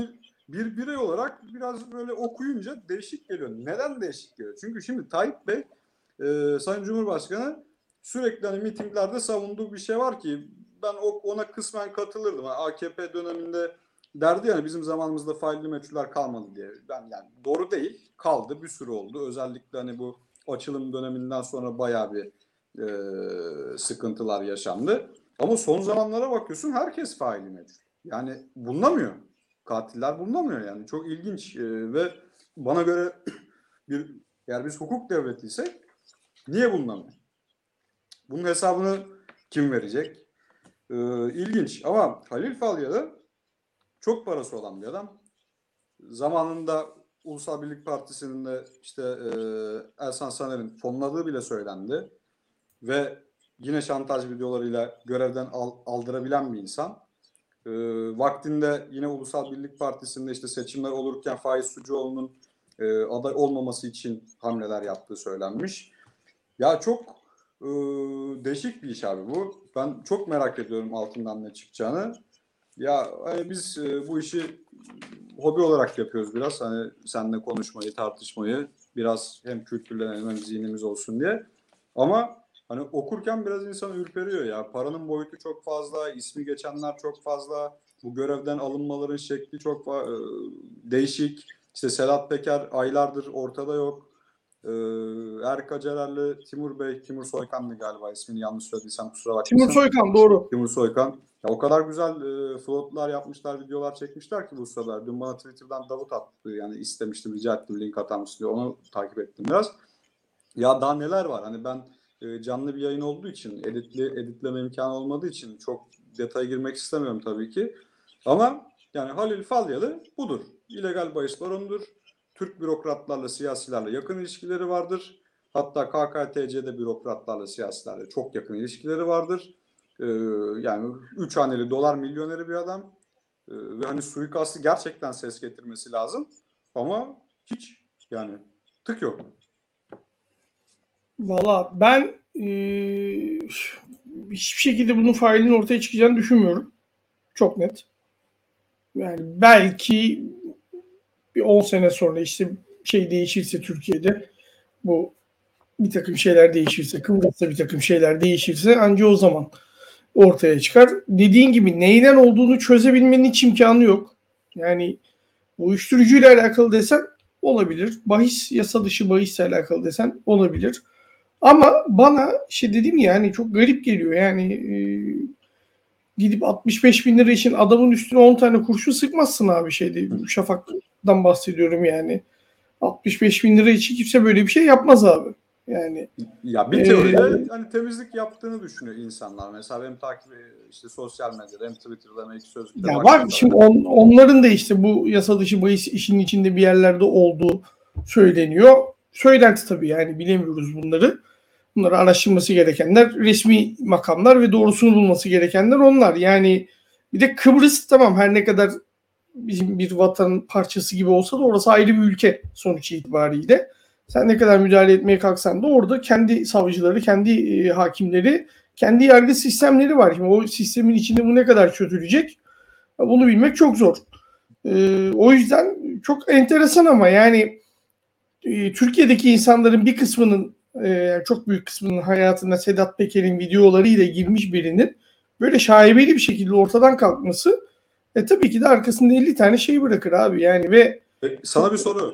Bir, bir birey olarak biraz böyle okuyunca değişik geliyor. Neden değişik geliyor? Çünkü şimdi Tayyip Bey e, Sayın Cumhurbaşkanı sürekli hani mitinglerde savunduğu bir şey var ki ben o- ona kısmen katılırdım. Hani AKP döneminde derdi yani bizim zamanımızda failli meçhuller kalmadı diye. Ben yani doğru değil. Kaldı. Bir sürü oldu. Özellikle hani bu açılım döneminden sonra bayağı bir e, sıkıntılar yaşandı. Ama son zamanlara bakıyorsun herkes faili meçhul. Yani bulunamıyor. Katiller bulunamıyor yani. Çok ilginç e, ve bana göre bir eğer biz hukuk devletiysek niye bulunamıyor? Bunun hesabını kim verecek? E, ilginç ama Halil Falyalı çok parası olan bir adam. Zamanında Ulusal Birlik Partisi'nin de işte e, Ersan Saner'in fonladığı bile söylendi. Ve yine şantaj videolarıyla görevden al- aldırabilen bir insan. E, vaktinde yine Ulusal Birlik Partisi'nde işte seçimler olurken Faiz Sucuoğlu'nun e, aday olmaması için hamleler yaptığı söylenmiş. Ya çok e, değişik bir iş abi bu. Ben çok merak ediyorum altından ne çıkacağını. Ya hani biz e, bu işi hobi olarak yapıyoruz biraz. Hani seninle konuşmayı, tartışmayı biraz hem kültürlenelim hem zihnimiz olsun diye. Ama hani okurken biraz insan ürperiyor ya. Paranın boyutu çok fazla, ismi geçenler çok fazla. Bu görevden alınmaların şekli çok e, değişik. İşte Sedat Peker aylardır ortada yok. Ee, Erka Cerer'le Timur Bey, Timur Soykan'dı galiba ismini yanlış söylediysem kusura bakmayın. Timur Soykan doğru. Timur Soykan. Ya o kadar güzel e, floatlar yapmışlar, videolar çekmişler ki bu sıralar. Dün bana Twitter'dan Davut attı. Yani istemiştim, rica ettim link atar mısın diye. Onu takip ettim biraz. Ya daha neler var? Hani ben e, canlı bir yayın olduğu için, editli, editleme imkanı olmadığı için çok detaya girmek istemiyorum tabii ki. Ama yani Halil Falyalı budur. İllegal bahis baronudur. Türk bürokratlarla, siyasilerle yakın ilişkileri vardır. Hatta KKTC'de bürokratlarla, siyasilerle çok yakın ilişkileri vardır. Ee, yani 3 haneli dolar milyoneri bir adam. Ee, ve hani suikastı gerçekten ses getirmesi lazım. Ama hiç yani tık yok. Valla ben eee, hiçbir şekilde bunun failinin ortaya çıkacağını düşünmüyorum. Çok net. Yani belki bir 10 sene sonra işte şey değişirse Türkiye'de bu bir takım şeyler değişirse, Kıbrıs'ta bir takım şeyler değişirse anca o zaman ortaya çıkar. Dediğin gibi neyden olduğunu çözebilmenin hiç imkanı yok. Yani uyuşturucuyla alakalı desen olabilir. Bahis, yasa dışı bahisle alakalı desen olabilir. Ama bana şey dedim ya hani çok garip geliyor yani e, gidip 65 bin lira için adamın üstüne 10 tane kurşun sıkmazsın abi şeyde Şafak'tan bahsediyorum yani. 65 bin lira için kimse böyle bir şey yapmaz abi. Yani Ya bir Ee, teoride hani temizlik yaptığını düşünüyor insanlar. Mesela benim takip işte sosyal medyada hem Twitter'da hem ilk sözlükte ya var şimdi on- onların da işte bu yasa dışı bahis işinin içinde bir yerlerde olduğu söyleniyor. Söylenti tabii yani bilemiyoruz bunları. Bunları araştırması gerekenler resmi makamlar ve doğrusunu bulması gerekenler onlar. Yani bir de Kıbrıs tamam her ne kadar bizim bir vatan parçası gibi olsa da orası ayrı bir ülke sonuç itibariyle. Sen ne kadar müdahale etmeye kalksan da orada kendi savcıları, kendi e, hakimleri, kendi yargı sistemleri var. Şimdi o sistemin içinde bu ne kadar çözülecek? Bunu bilmek çok zor. E, o yüzden çok enteresan ama yani e, Türkiye'deki insanların bir kısmının e, çok büyük kısmının hayatına Sedat Peker'in videolarıyla girmiş birinin böyle şaibeli bir şekilde ortadan kalkması e, tabii ki de arkasında 50 tane şey bırakır abi yani ve Peki, sana bir soru.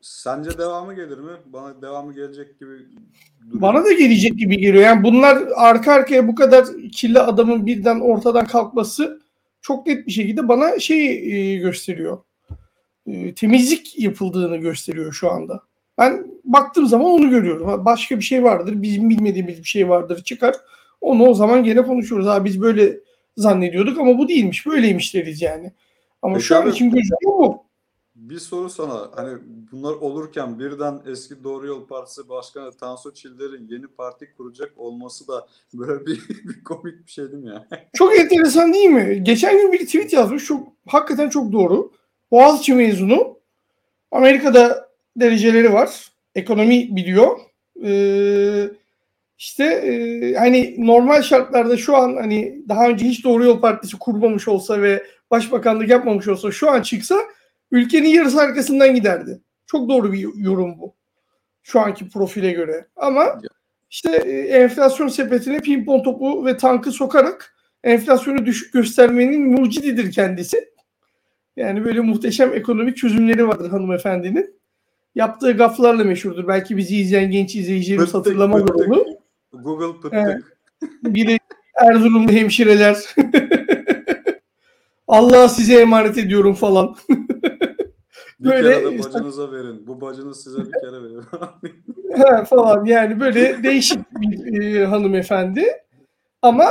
Sence devamı gelir mi? Bana devamı gelecek gibi duruyor. bana da gelecek gibi geliyor. Yani bunlar arka arkaya bu kadar kirli adamın birden ortadan kalkması çok net bir şekilde bana şey e, gösteriyor. E, temizlik yapıldığını gösteriyor şu anda. Ben baktığım zaman onu görüyorum. Başka bir şey vardır, bizim bilmediğimiz bir şey vardır çıkar. Onu o zaman gene konuşuruz. Ha biz böyle zannediyorduk ama bu değilmiş, böyleymiş deriz yani. Ama Peki şu an için gözüküyor bu. Bir soru sana. Hani bunlar olurken birden eski Doğru Yol Partisi Başkanı Tansu Çiller'in yeni parti kuracak olması da böyle bir, bir komik bir şey değil mi ya? Çok enteresan değil mi? Geçen gün bir tweet yazmış. Çok hakikaten çok doğru. Boğaziçi mezunu. Amerika'da dereceleri var. Ekonomi biliyor. Ee, işte e, hani normal şartlarda şu an hani daha önce hiç Doğru Yol Partisi kurmamış olsa ve başbakanlık yapmamış olsa şu an çıksa ülkenin yarısı arkasından giderdi. Çok doğru bir yorum bu. Şu anki profile göre. Ama işte e, enflasyon sepetine pimpon topu ve tankı sokarak enflasyonu düşük göstermenin mucididir kendisi. Yani böyle muhteşem ekonomik çözümleri vardır hanımefendinin. Yaptığı gaflarla meşhurdur. Belki bizi izleyen genç izleyicilerimiz hatırlamaz onu. Google pıttık. Evet. Biri Erzurumlu hemşireler. Allah size emanet ediyorum falan. Bir Böyle- kere de bacınıza verin. Bu bacınız size bir kere verin. Ha, falan yani böyle değişik bir e, hanımefendi. Ama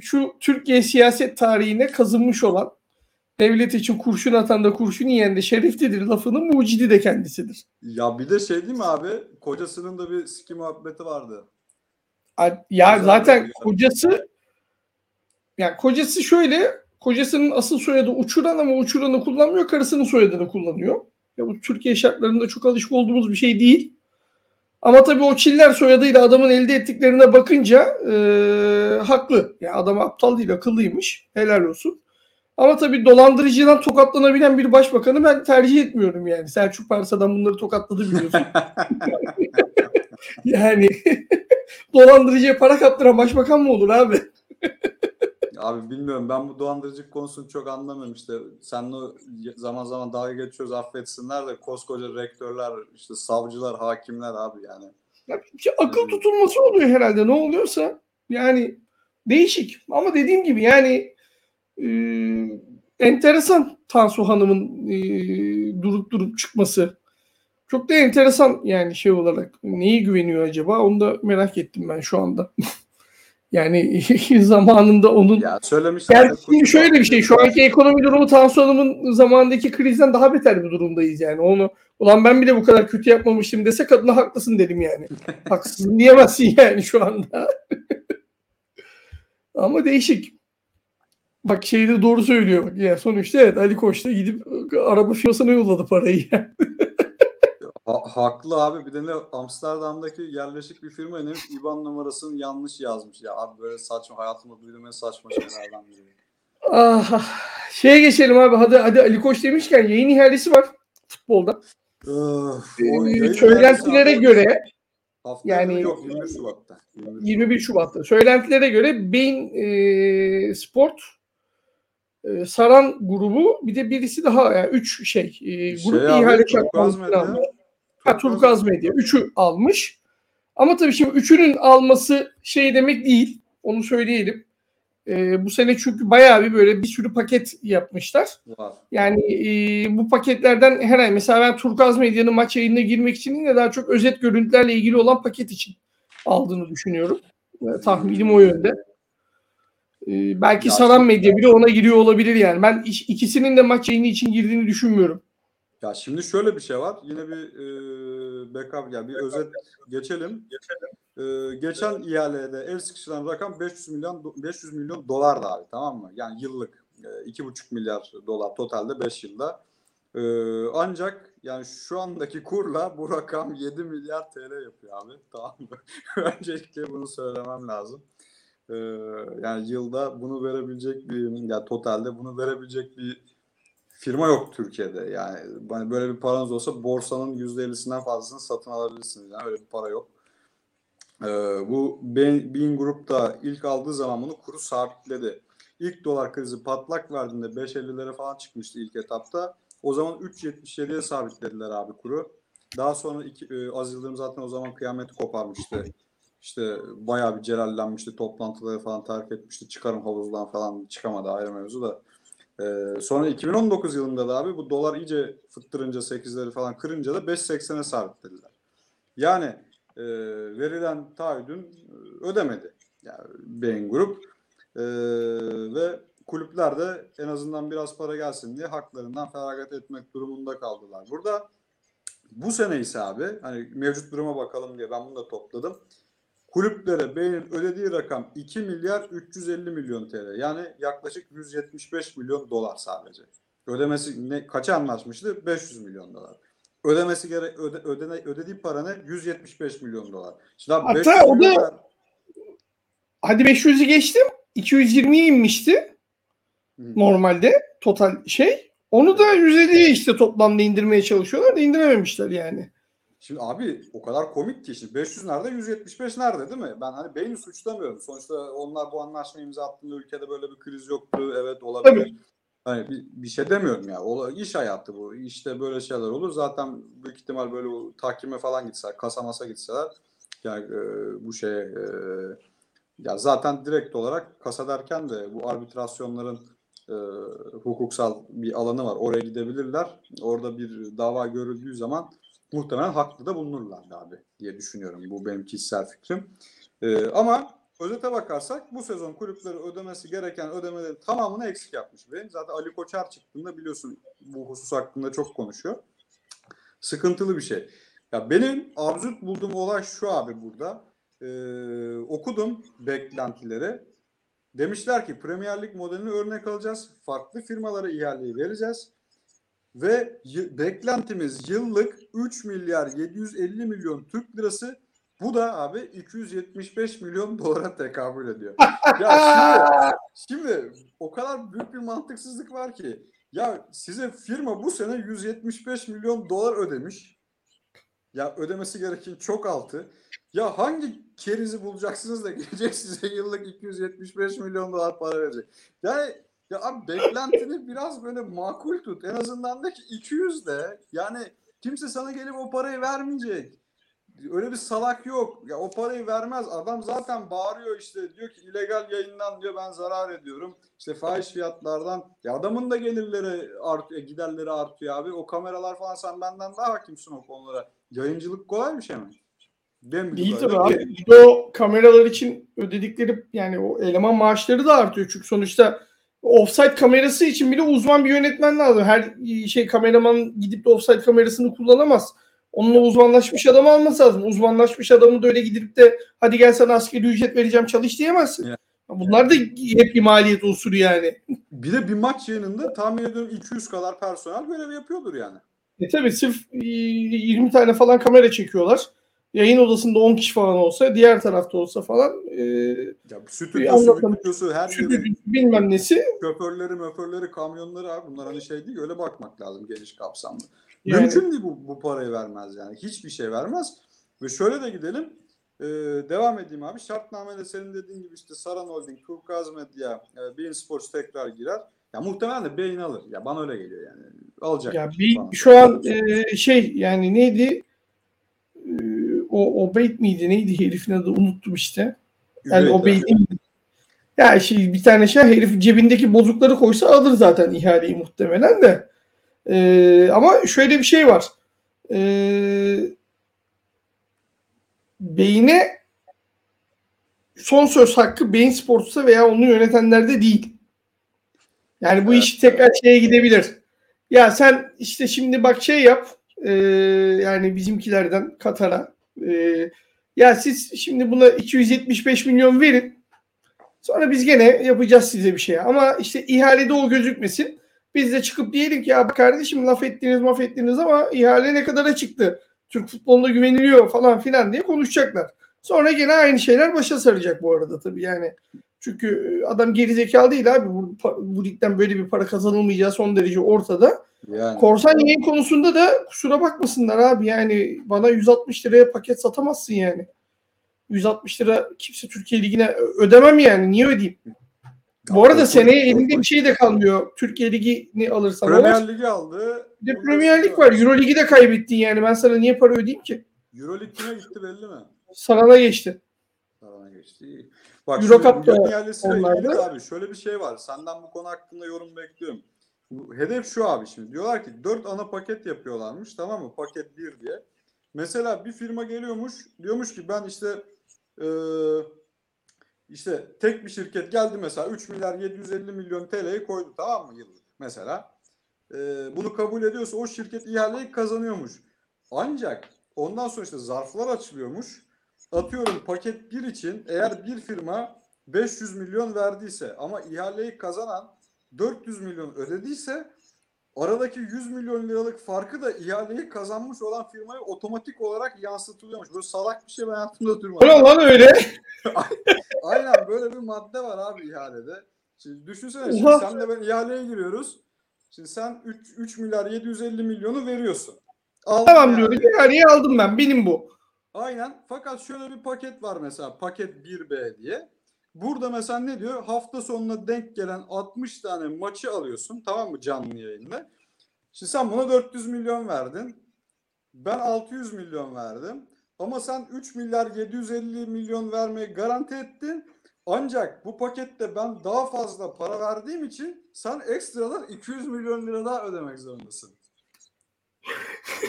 şu Türkiye siyaset tarihine kazınmış olan devlet için kurşun atan da kurşun yiyen de şereflidir lafının mucidi de kendisidir. ya bir de şey değil mi abi? Kocasının da bir siki muhabbeti vardı. Ya zaten kocası yani kocası şöyle kocasının asıl soyadı uçuran ama uçuranı kullanmıyor karısının soyadını kullanıyor. Ya bu Türkiye şartlarında çok alışık olduğumuz bir şey değil. Ama tabii o Çiller soyadıyla adamın elde ettiklerine bakınca e, haklı. Yani adam aptal değil akıllıymış. Helal olsun. Ama tabii dolandırıcıdan tokatlanabilen bir başbakanı ben tercih etmiyorum yani. Selçuk Parsa'dan bunları tokatladı biliyorsun. yani dolandırıcıya para kaptıran başbakan mı olur abi? Abi bilmiyorum ben bu dolandırıcılık konusunu çok anlamıyorum işte. Seninle zaman zaman dalga geçiyoruz affetsinler de koskoca rektörler, işte savcılar, hakimler abi yani. Ya şey akıl tutulması oluyor herhalde ne oluyorsa. Yani değişik. Ama dediğim gibi yani e, enteresan Tansu Hanım'ın e, durup durup çıkması. Çok da enteresan yani şey olarak. Neye güveniyor acaba? Onu da merak ettim ben şu anda. yani zamanında onun Ya söylemişler. yani şimdi şöyle bir şey. Şu anki ekonomi durumu Tansu Hanım'ın zamanındaki krizden daha beter bir durumdayız yani. Onu ulan ben bile bu kadar kötü yapmamıştım dese kadına haklısın dedim yani. Haksızsın diyemezsin yani şu anda. Ama değişik. Bak şeyde doğru söylüyor. Bak yani sonuçta evet Ali Koç da gidip araba firmasına yolladı parayı. Ha- haklı abi bir de ne Amsterdam'daki yerleşik bir firmanın IBAN numarasını yanlış yazmış. Ya abi böyle saçma hayatımda duyduğum en saçma şeylerden biri. ah, şeye geçelim abi. Hadi, hadi Ali Koç demişken yayın ihalesi var futbolda. Öf, Ee, yayın Söylentilere ihalesi abi, göre haftaya yani- yok 21 Şubat'ta. 21 21 Şubat'ta. Söylentilere göre Beyin e, Sport e, Saran grubu bir de birisi daha yani üç şey e, grup Şey abi, ihale Turkuaz şartlarını almış. Ha, Turkuaz Medya. Üçü almış. Ama tabii şimdi üçünün alması şey demek değil. Onu söyleyelim. E, bu sene çünkü bayağı bir böyle bir sürü paket yapmışlar. Yani e, bu paketlerden her ay mesela ben Turkuaz Medya'nın maç yayınına girmek için yine daha çok özet görüntülerle ilgili olan paket için aldığını düşünüyorum. E, tahminim o yönde. E, belki Ya Saran Medya bile ona giriyor olabilir yani. Ben ikisinin de maç yayını için girdiğini düşünmüyorum. Ya şimdi şöyle bir şey var. Yine bir e, backup ya bir özet geçelim. E, geçen ihalede el sıkıştıran rakam 500 milyon 500 milyon dolardı abi tamam mı? Yani yıllık e, 2,5 milyar dolar totalde 5 yılda. E, ancak yani şu andaki kurla bu rakam 7 milyar TL yapıyor abi. Tamam mı? Öncelikle bunu söylemem lazım. Ee, yani yılda bunu verebilecek bir yani totalde bunu verebilecek bir firma yok Türkiye'de. Yani hani böyle bir paranız olsa borsanın %50'sinden fazlasını satın alabilirsiniz. Yani öyle bir para yok. Ee, bu Bain Group da ilk aldığı zaman bunu kuru sabitledi. İlk dolar krizi patlak verdiğinde 5.50'lere falan çıkmıştı ilk etapta. O zaman 3.77'ye sabitlediler abi kuru. Daha sonra iki, e, Az Yıldırım zaten o zaman kıyameti koparmıştı. İşte bayağı bir celallenmişti. Toplantıları falan terk etmişti. Çıkarım havuzdan falan çıkamadı ayrı mevzu da. Ee, sonra 2019 yılında da abi bu dolar iyice fıttırınca 8'leri falan kırınca da 5.80'e sabitlediler. Yani e, verilen taahhüdün e, ödemedi. Yani Bain Group e, ve kulüpler de en azından biraz para gelsin diye haklarından feragat etmek durumunda kaldılar. Burada bu sene ise abi hani mevcut duruma bakalım diye ben bunu da topladım. Kulüplere Bey'in ödediği rakam 2 milyar 350 milyon TL. Yani yaklaşık 175 milyon dolar sadece. Ödemesi ne kaça anlaşmıştı? 500 milyon dolar. Ödemesi gerek öde, ödene, ödediği para ne? 175 milyon dolar. Şimdi abi Hatta 500 o da- dolar- Hadi 500'ü geçtim. 220'ye inmişti Hı. normalde total şey. Onu da 150'ye işte toplamda indirmeye çalışıyorlar da indirememişler yani. Şimdi abi o kadar komik ki şimdi 500 nerede 175 nerede değil mi? Ben hani beyni suçlamıyorum. Sonuçta onlar bu anlaşmayı imza attığında ülkede böyle bir kriz yoktu. Evet olabilir. Tabii. Hani bir, bir şey demiyorum ya. Ola, iş hayatı bu. İşte böyle şeyler olur. Zaten büyük ihtimal böyle o tahkime falan gitseler, kasa masa gitseler yani e, bu şeye e, ya zaten direkt olarak kasa derken de bu arbitrasyonların e, hukuksal bir alanı var. Oraya gidebilirler. Orada bir dava görüldüğü zaman muhtemelen haklı da bulunurlardı abi diye düşünüyorum. Bu benim kişisel fikrim. Ee, ama özete bakarsak bu sezon kulüpleri ödemesi gereken ödemelerin tamamını eksik yapmış. Benim zaten Ali Koçer çıktığında biliyorsun bu husus hakkında çok konuşuyor. Sıkıntılı bir şey. Ya benim absürt bulduğum olay şu abi burada. Ee, okudum beklentileri. Demişler ki Premier Lig modelini örnek alacağız. Farklı firmalara ihaleyi vereceğiz. Ve beklentimiz yıllık 3 milyar 750 milyon Türk lirası. Bu da abi 275 milyon dolara tekabül ediyor. ya şimdi, şimdi o kadar büyük bir mantıksızlık var ki. Ya size firma bu sene 175 milyon dolar ödemiş. Ya ödemesi gereken çok altı. Ya hangi kerizi bulacaksınız da gelecek size yıllık 275 milyon dolar para verecek. Yani ya abi beklentini biraz böyle makul tut. En azından de ki 200 de. Yani kimse sana gelip o parayı vermeyecek. Öyle bir salak yok. Ya o parayı vermez. Adam zaten bağırıyor işte diyor ki illegal yayından diyor ben zarar ediyorum. İşte fahiş fiyatlardan. Ya adamın da gelirleri artıyor, giderleri artıyor abi. O kameralar falan sen benden daha hakimsin o konulara. Yayıncılık kolay bir şey mi? Değil bildiğim tabii abi. Bir de o kameralar için ödedikleri yani o eleman maaşları da artıyor. Çünkü sonuçta offside kamerası için bile uzman bir yönetmen lazım. Her şey kameraman gidip de offside kamerasını kullanamaz. Onunla uzmanlaşmış adam alması lazım. Uzmanlaşmış adamı da öyle gidip de hadi gel sana asgari ücret vereceğim çalış diyemezsin. Ya. Bunlar da hep bir maliyet unsuru yani. Bir de bir maç yayınında tahmin ediyorum 200 kadar personel görev yapıyordur yani. E tabii sırf e, 20 tane falan kamera çekiyorlar. Yayın odasında 10 kişi falan olsa, diğer tarafta olsa falan e, Ya stüdyosu, stüdyosu, her şu yeri, bilmem nesi şoförleri, möförleri, kamyonları abi bunlar hani şey değil öyle bakmak lazım geniş kapsamlı. Yani- Mümkün değil bu, bu parayı vermez yani. Hiçbir şey vermez. Ve şöyle de gidelim. Ee, devam edeyim abi. Şartnamede senin dediğin gibi işte Saran Holding, Turkuaz Medya, e, Bein Sports tekrar girer. Ya muhtemelen de Bein alır. Ya bana öyle geliyor yani. Alacak. Ya bir şu an e, şey yani neydi? O Obeyd miydi? Neydi herifin adı? Unuttum işte. Yani Üvey Obeyd de. değil. Ya şey bir tane şey herif cebindeki bozukları koysa alır zaten ihaleyi muhtemelen de. E, ama şöyle bir şey var. E, beyine son söz hakkı Beyin Sports'ta veya onu yönetenlerde değil. Yani bu Evet. iş tekrar şeye gidebilir. Ya sen işte şimdi bak şey yap e, yani bizimkilerden Katar'a e, ya siz şimdi buna 275 milyon verin sonra biz gene yapacağız size bir şey ama işte ihalede o gözükmesin Biz de çıkıp diyelim ki ya kardeşim laf ettiniz maf ettiniz ama ihale ne kadara çıktı? Türk futboluna güveniliyor falan filan diye konuşacaklar. Sonra gene aynı şeyler başa saracak bu arada tabii yani. Çünkü e, adam gerizekalı değil abi. Bu, bu ligden böyle bir para kazanılmayacağı son derece ortada. Yani. Korsan yayın konusunda da kusura bakmasınlar abi. Yani bana 160 liraya paket satamazsın yani. 160 lira kimse Türkiye Ligi'ne ödemem yani. Niye ödeyeyim? Bu arada seneye elinde bir şey de kalmıyor. Türkiye Ligi'ni alırsan. Premier Ligi aldı. Bir de Premier Lig var. Euro Ligi de kaybettin yani. Ben sana niye para ödeyeyim ki? Euro Lig kime gitti belli mi? Sana da geçti. Sana geçti. Bak Euro Euro Cup da yerlisiyle abi şöyle bir şey var. Senden bu konu hakkında yorum bekliyorum. Hedef şu abi şimdi. Diyorlar ki 4 ana paket yapıyorlarmış tamam mı? Paket 1 diye. Mesela bir firma geliyormuş diyormuş ki ben işte eee işte tek bir şirket geldi mesela 3 milyar 750 milyon TL'yi koydu tamam mı yıllık mesela. Eee, bunu kabul ediyorsa o şirket ihaleyi kazanıyormuş. Ancak ondan sonra işte zarflar açılıyormuş. Atıyorum paket 1 için eğer bir firma 500 milyon verdiyse ama ihaleyi kazanan 400 milyon ödediyse aradaki 100 milyon liralık farkı da ihaleyi kazanmış olan firmaya otomatik olarak yansıtılıyormuş. Böyle salak bir şey ben hayatımda duymadım. Öyle lan öyle. Aynen böyle bir madde var abi ihalede. Şimdi düşünsene şimdi Oha. sen de ben ihaleye giriyoruz. Şimdi sen 3, 3 milyar 750 milyonu veriyorsun. Aldın Tamam yani. diyorum. Yani aldım ben. Benim bu. Aynen. Fakat şöyle bir paket var mesela. Paket 1B diye. Burada mesela ne diyor? Hafta sonuna denk gelen 60 tane maçı alıyorsun. Tamam mı? Canlı yayında. Şimdi sen buna 400 milyon verdin. Ben 600 milyon verdim. Ama sen 3 milyar 750 milyon vermeyi garanti ettin. Ancak bu pakette ben daha fazla para verdiğim için sen ekstradan 200 milyon lira daha ödemek zorundasın.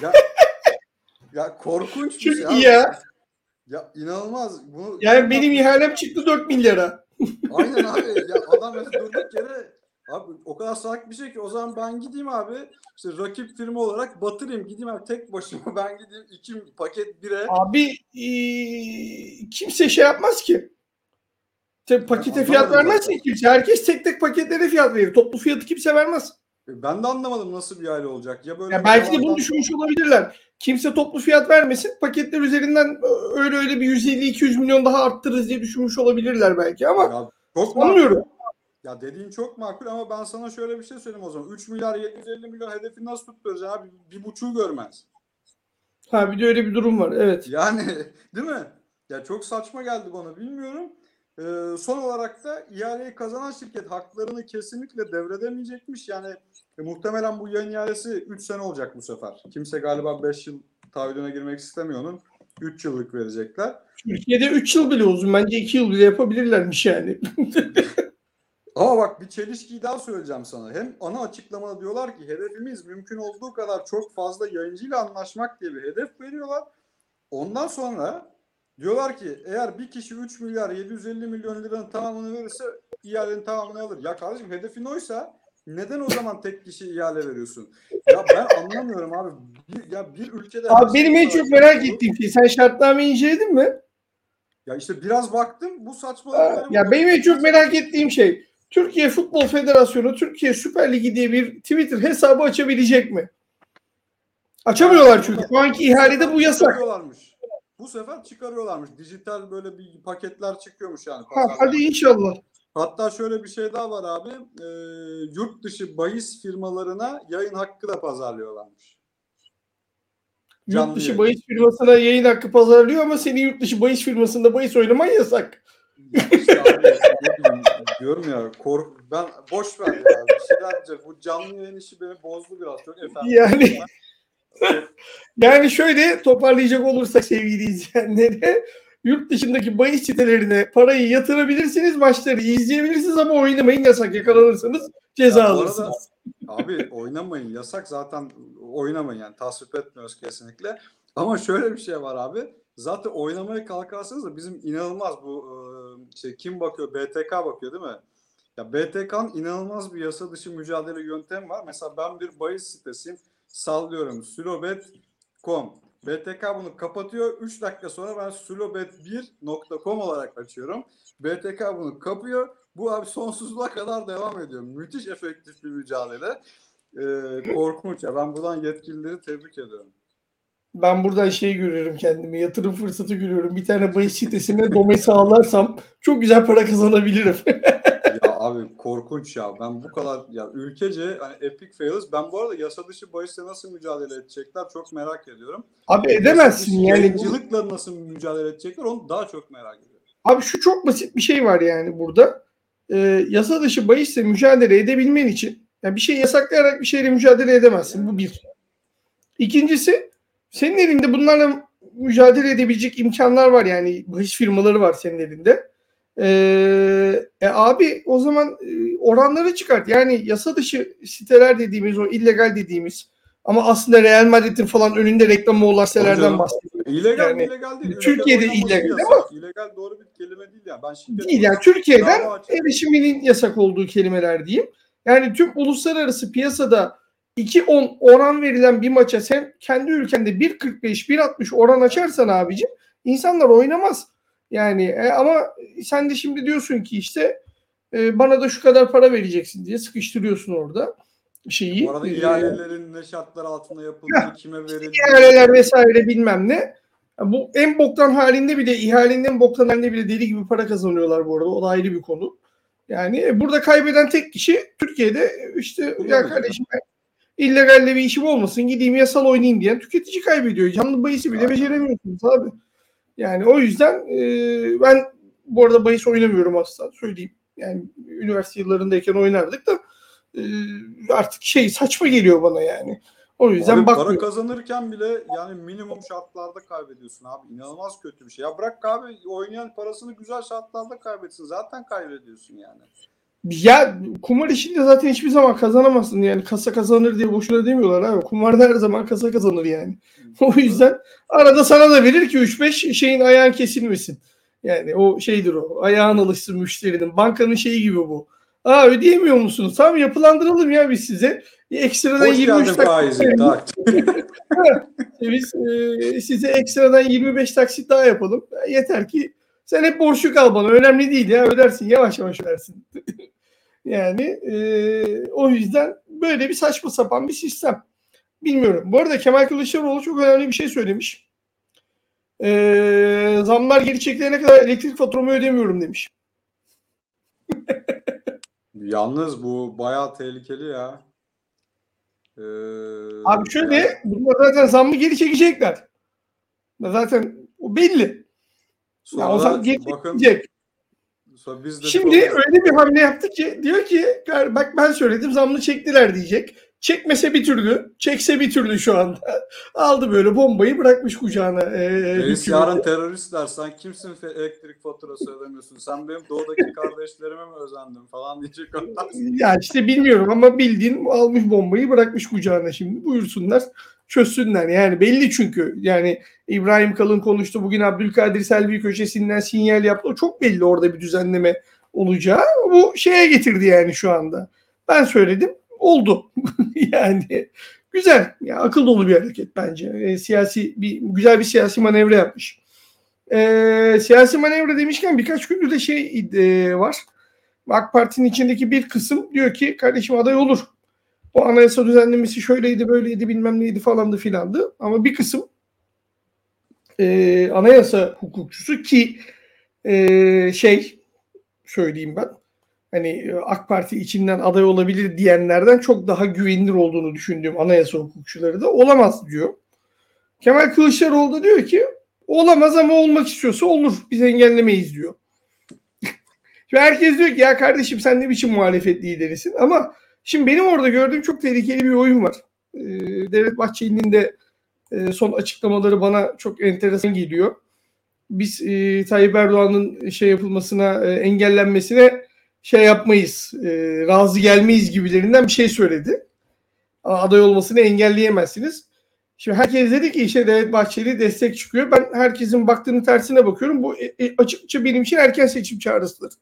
Ya, ya korkunç bir Çok şey. iyi ya. Ya inanılmaz. Bunu Yani benim ihalem çıktı 4 milyara. Aynen abi. Ya adam durduk yere abi o kadar salak bir şey ki o zaman ben gideyim abi işte rakip firma olarak batırayım gideyim abi tek başıma ben gideyim iki paket bire Abi eee, kimse şey yapmaz ki. Te- pakete Ben fiyat anlamadım vermez zaten. ki kimse. Herkes tek tek paketlere fiyat verir. Toplu fiyatı kimse vermez. Ben de anlamadım nasıl bir aile olacak. Ya böyle Ya belki de bunu düşünmüş olabilirler. Kimse toplu fiyat vermesin. Paketler üzerinden öyle öyle bir 150-200 milyon daha arttırırız diye düşünmüş olabilirler belki ama Ya çok sanmıyorum. makul. Ya dediğin çok makul ama ben sana şöyle bir şey söyleyeyim o zaman. 3 milyar 750 milyon hedefi nasıl tutturuyoruz abi? Bir buçuğu görmez. Ha bir de öyle bir durum var. Evet. Yani değil mi? Ya çok saçma geldi bana bilmiyorum. Ee, son olarak da ihaleyi kazanan şirket haklarını kesinlikle devredemeyecekmiş. Yani e, muhtemelen bu yayın ihalesi 3 sene olacak bu sefer. Kimse galiba 5 yıl taahhüdüne girmek istemiyor onun. 3 yıllık verecekler. Türkiye'de 3 yıl bile uzun. Bence 2 yıl bile yapabilirlermiş yani. Ama bak bir çelişkiyi daha söyleyeceğim sana. Hem ana açıklamada diyorlar ki hedefimiz mümkün olduğu kadar çok fazla yayıncıyla anlaşmak diye bir hedef veriyorlar. Ondan sonra diyorlar ki eğer bir kişi 3 milyar 750 milyon liranın tamamını verirse ihalenin tamamını alır. Ya kardeşim hedefin oysa neden o zaman tek kişi ihale veriyorsun? Ya ben anlamıyorum abi. Bir, ya bir ülkede Abi şey benim en bu kadar çok merak ettiğim şey sen şartnameyi inceledin mi? Ya işte biraz baktım bu saçmalıkları Ya benim en çok merak ettiğim şey Türkiye Futbol Federasyonu Türkiye Süper Ligi diye bir Twitter hesabı açabilecek mi? Açamıyorlar çünkü. Şu anki ihalede bu yasak. Çıkarıyorlarmış. Bu sefer çıkarıyorlarmış. Dijital böyle bir paketler çıkıyormuş yani. Ha, hadi inşallah. Hatta şöyle bir şey daha var abi. Ee, yurt dışı bahis firmalarına yayın hakkı da pazarlıyorlarmış. Canlı Yurt dışı yayın. bahis firmasına yayın hakkı pazarlıyor ama senin yurt dışı bahis firmasında bahis oynaman yasak. İşte abi, diyorum ya kork ben boş ver ya. Bir şeyler. Bu canlı yayın işi beni bozdu biraz. Çok efendim. Yani yani şöyle toparlayacak olursak sevgili izleyenlere yurt dışındaki bahis sitelerine parayı yatırabilirsiniz, maçları izleyebilirsiniz ama oynamayın yasak yakalanırsanız ceza Ya bu arada- alırsınız. Abi oynamayın yasak zaten oynamayın yani tasvip etmiyoruz kesinlikle. Ama şöyle bir şey var abi. Zaten oynamaya kalkarsanız da bizim inanılmaz bu e, şey kim bakıyor BTK bakıyor değil mi? Ya BTK'nın inanılmaz bir yasa dışı mücadele yöntemi var. Mesela ben bir bahis sitesiyim. Sallıyorum Sülobet.com. BTK bunu kapatıyor. 3 dakika sonra ben sulobet1.com olarak açıyorum. BTK bunu kapıyor. Bu abi sonsuzluğa kadar devam ediyor. Müthiş efektif bir mücadele. Ee, korkunç ya. Ben buradan yetkilileri tebrik ediyorum. Ben buradan şey görüyorum kendimi. Yatırım fırsatı görüyorum. Bir tane bahis sitesine domain sağlarsam çok güzel para kazanabilirim. abi korkunç ya. Ben bu kadar ya ülkece hani epic fails. Ben bu arada yasa dışı bahisle nasıl mücadele edecekler çok merak ediyorum. Abi edemezsin yani. Yayıncılıkla nasıl mücadele edecekler onu daha çok merak ediyorum. Abi şu çok basit bir şey var yani burada. Ee, yasa dışı bahisle mücadele edebilmen için yani bir şey yasaklayarak bir şeyle mücadele edemezsin. Bu bir. İkincisi senin elinde bunlarla mücadele edebilecek imkanlar var yani bahis firmaları var senin elinde. Ee, e abi o zaman e, oranları çıkart. Yani yasa dışı siteler dediğimiz o illegal dediğimiz ama aslında Real Madrid'in falan önünde reklamı olan sitelerden bahsediyorum. İlegal Yani illegal değil. Türkiye'de illegal yasak. İlegal doğru bir kelime değil yani. Ben şirket Değil yani Türkiye'den erişiminin yasak olduğu kelimeler diyeyim. Yani tüm uluslararası piyasada 2.10 oran verilen bir maça sen kendi ülkende 1.45 1.60 oran açarsan abicim insanlar oynamaz. Yani e, ama sen de şimdi diyorsun ki işte e, bana da şu kadar para vereceksin diye sıkıştırıyorsun orada şeyi. Bu arada E, ihalelerin ne şartlar altında yapıldığı, kime verildiği. ihaleler vesaire bilmem ne. Bu en boktan halinde bile ihalenin en boktan halinde bile deli gibi para kazanıyorlar bu arada. O da ayrı bir konu. Yani e, burada kaybeden tek kişi Türkiye'de işte ya Kullanıcı. kardeşim ben illegalle bir işim olmasın gideyim yasal oynayayım diyen tüketici kaybediyor. Canlı bahisi bile beceremiyorsunuz abi. Yani o yüzden e, ben bu arada bahis oynamıyorum asla söyleyeyim. Yani üniversite yıllarındayken oynardık da e, artık şey saçma geliyor bana yani. O yüzden Abi bakmıyorum. para kazanırken bile yani minimum şartlarda kaybediyorsun abi. İnanılmaz kötü bir şey. Ya bırak abi oynayan parasını güzel şartlarda kaybetsin. Zaten kaybediyorsun yani. Ya kumar işinde zaten hiçbir zaman kazanamazsın yani kasa kazanır diye boşuna demiyorlar abi. Kumarda her zaman kasa kazanır yani. O yüzden arada sana da verir ki 3-5 şeyin ayağın kesilmesin. Yani o şeydir o. Ayağın alışsın müşterinin. Bankanın şeyi gibi bu. Aa ödeyemiyor musunuz? Tamam yapılandıralım ya biz size. Ekstradan Hoş 23 geldin taksit. Biz e, size ekstradan 25 taksit daha yapalım. Yeter ki sen hep borçlu kal bana. Önemli değil ya. Ödersin. Yavaş yavaş ödersin. yani e, o yüzden böyle bir saçma sapan bir sistem. Bilmiyorum. Bu arada Kemal Kılıçdaroğlu çok önemli bir şey söylemiş. E, zamlar geri çekilene kadar elektrik faturamı ödemiyorum demiş. Yalnız bu bayağı tehlikeli ya. Ee, Abi şöyle bunlar zaten zammı geri çekecekler. Zaten o belli. sonra Ya o zaman geri bakın çekecek. Sonra biz de Şimdi öyle bir hamle yaptı ki diyor ki "Gar- bak ben söyledim zamlı çektiler diyecek. Çekmese bir türlü, çekse bir türlü şu anda. Aldı böyle bombayı bırakmış kucağına. E, Reis yarın teröristler sen kimsin elektrik faturası ödemiyorsun sen benim doğudaki kardeşlerime mi özendin falan diyecek onlar. Ya işte bilmiyorum ama bildiğin almış bombayı bırakmış kucağına şimdi. Buyursunlar çözsünler. Yani belli çünkü. Yani İbrahim Kalın konuştu. Bugün Abdülkadir Selvi köşesinden sinyal yaptı. O çok belli orada bir düzenleme olacağı. Bu şeye getirdi yani şu anda. Ben söyledim. Oldu. yani güzel. Ya, akıl dolu bir hareket bence. E, siyasi bir güzel bir siyasi manevra yapmış. E, siyasi manevra demişken birkaç gündür de şey e, var. AK Parti'nin içindeki bir kısım diyor ki kardeşim aday olur. O anayasa düzenlemesi şöyleydi böyleydi bilmem neydi falandı filandı. Ama bir kısım e, anayasa hukukçusu ki e, şey söyleyeyim ben hani e, AK Parti içinden aday olabilir diyenlerden çok daha güvenilir olduğunu düşündüğüm anayasa hukukçuları da olamaz diyor. Kemal Kılıçdaroğlu da diyor ki olamaz ama olmak istiyorsa olur biz engellemeyiz diyor. Şimdi herkes diyor ki ya kardeşim sen ne biçim muhalefet liderisin ama şimdi benim orada gördüğüm çok tehlikeli bir oyun var. Ee, Devlet Bahçeli'nin de e, son açıklamaları bana çok enteresan geliyor. Biz e, Tayyip Erdoğan'ın şey yapılmasına, e, engellenmesine şey yapmayız, e, razı gelmeyiz gibilerinden bir şey söyledi. Aday olmasını engelleyemezsiniz. Şimdi herkes dedi ki işte Devlet Bahçeli destek çıkıyor. Ben herkesin baktığını tersine bakıyorum. Bu e, e, açıkça benim için erken seçim çağrısıdır.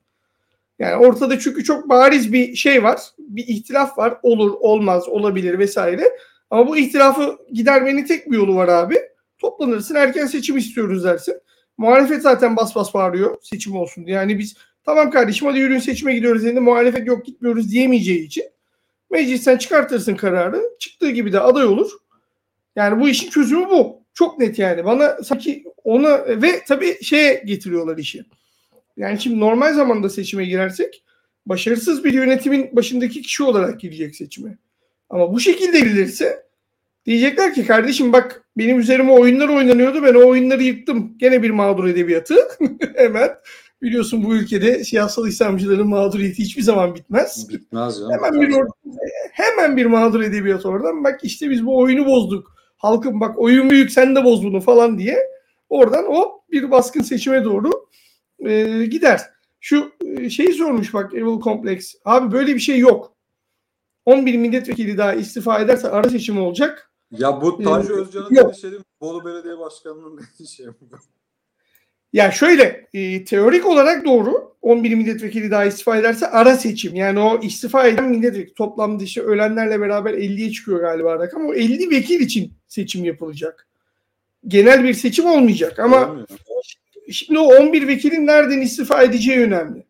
Yani ortada çünkü çok bariz bir şey var. Bir ihtilaf var. Olur, olmaz, olabilir vesaire. Ama bu ihtilafı gidermenin tek bir yolu var abi. Toplanırsın erken seçim istiyoruz dersin. Muhalefet zaten bas bas bağırıyor seçim olsun diye. Yani biz tamam kardeşim hadi yürüyün seçime gidiyoruz dediğinde muhalefet yok gitmiyoruz diyemeyeceği için meclisten çıkartırsın kararı. Çıktığı gibi de aday olur. Yani bu işin çözümü bu. Çok net yani. Bana sanki ona ve tabii şeye getiriyorlar işi. Yani şimdi normal zamanda seçime girersek başarısız bir yönetimin başındaki kişi olarak girecek seçime. Ama bu şekilde girilirse diyecekler ki kardeşim bak benim üzerime oyunlar oynanıyordu ben o oyunları yıktım. Gene bir mağdur edebiyatı. Hemen biliyorsun bu ülkede siyasal İslamcıların mağduriyeti hiçbir zaman bitmez. Bitmez ya. Hemen bir or- hemen bir mağdur edebiyat oradan. Bak işte biz bu oyunu bozduk. Halkım bak oyun büyük sen de boz bunu falan diye. Oradan o bir baskın seçime doğru e, gider. Şu e, şeyi sormuş bak Evil Complex. Abi böyle bir şey yok. 11 milletvekili daha istifa ederse ara seçim olacak. Ya bu Tanju Ee, Özcan'ın yok. dediği şey? Bolu Belediye Başkanı'nın dediği şey mi? Ya şöyle e, teorik olarak doğru. 11 milletvekili daha istifa ederse ara seçim. Yani o istifa eden milletvekili toplamda işte ölenlerle beraber 50'ye çıkıyor galiba rakam. O 50 vekil için seçim yapılacak. Genel bir seçim olmayacak ama Olmuyor. Şimdi o 11 vekilin nereden istifa edeceği önemli.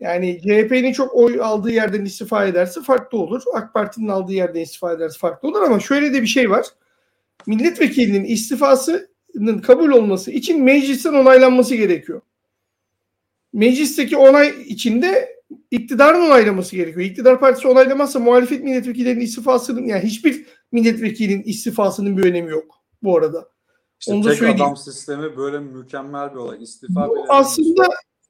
Yani CHP'nin çok oy aldığı yerden istifa ederse farklı olur. AK Parti'nin aldığı yerden istifa ederse farklı olur ama şöyle de bir şey var. Milletvekilinin istifasının kabul olması için meclisten onaylanması gerekiyor. Meclisteki onay içinde iktidarın onaylaması gerekiyor. İktidar partisi onaylamazsa muhalefet milletvekillerinin istifasının yani hiçbir milletvekilinin istifasının bir önemi yok bu arada. İşte Onu da tek söyleyeyim. adam sistemi böyle mükemmel bir olay. İstifa Bu aslında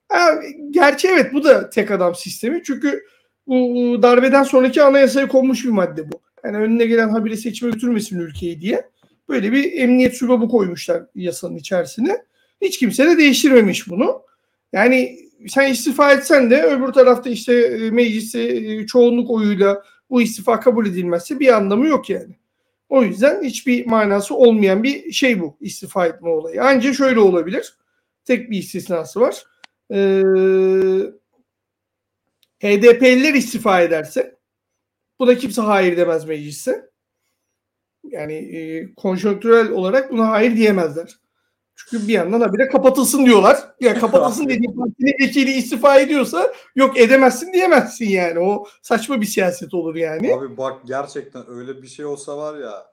ha, gerçi evet bu da tek adam sistemi. Çünkü bu darbeden sonraki anayasaya konmuş bir madde bu. Yani önüne gelen habire seçime götürmesin ülkeyi diye. Böyle bir emniyet sübabı koymuşlar yasanın içerisine. Hiç kimse de değiştirmemiş bunu. Yani sen istifa etsen de öbür tarafta işte e, mecliste e, çoğunluk oyuyla bu istifa kabul edilmezse bir anlamı yok yani. O yüzden hiçbir manası olmayan bir şey bu istifa etme olayı. Ancak şöyle olabilir. Tek bir istisnası var. Ee, HDP'liler istifa ederse buna kimse hayır demez mecliste. Yani e, konjonktürel olarak buna hayır diyemezler. Çünkü bir yandan habire kapatılsın diyorlar. Ya kapatılsın dediği partinin vekili istifa ediyorsa yok edemezsin diyemezsin yani. O saçma bir siyaset olur yani. Abi bak gerçekten öyle bir şey olsa var ya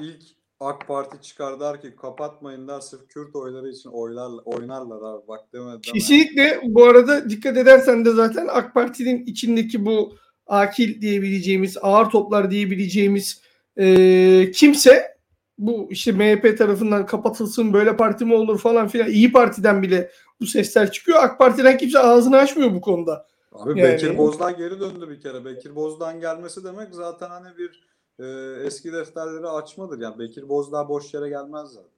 ilk AK Parti çıkar der ki kapatmayın der sırf Kürt oyları için oylar, oynarlar abi bak demedi deme. Kesinlikle bu arada dikkat edersen de zaten AK Parti'nin içindeki bu akil diyebileceğimiz, ağır toplar diyebileceğimiz e, kimse bu işte MHP tarafından kapatılsın böyle parti mi olur falan filan İyi Parti'den bile bu sesler çıkıyor. AK Parti'den kimse ağzını açmıyor bu konuda. Abi Yani- Bekir Bozdağ geri döndü bir kere. Bekir Bozdağ'ın gelmesi demek zaten hani bir e, eski defterleri açmadır. Yani Bekir Bozdağ boş yere gelmez zaten.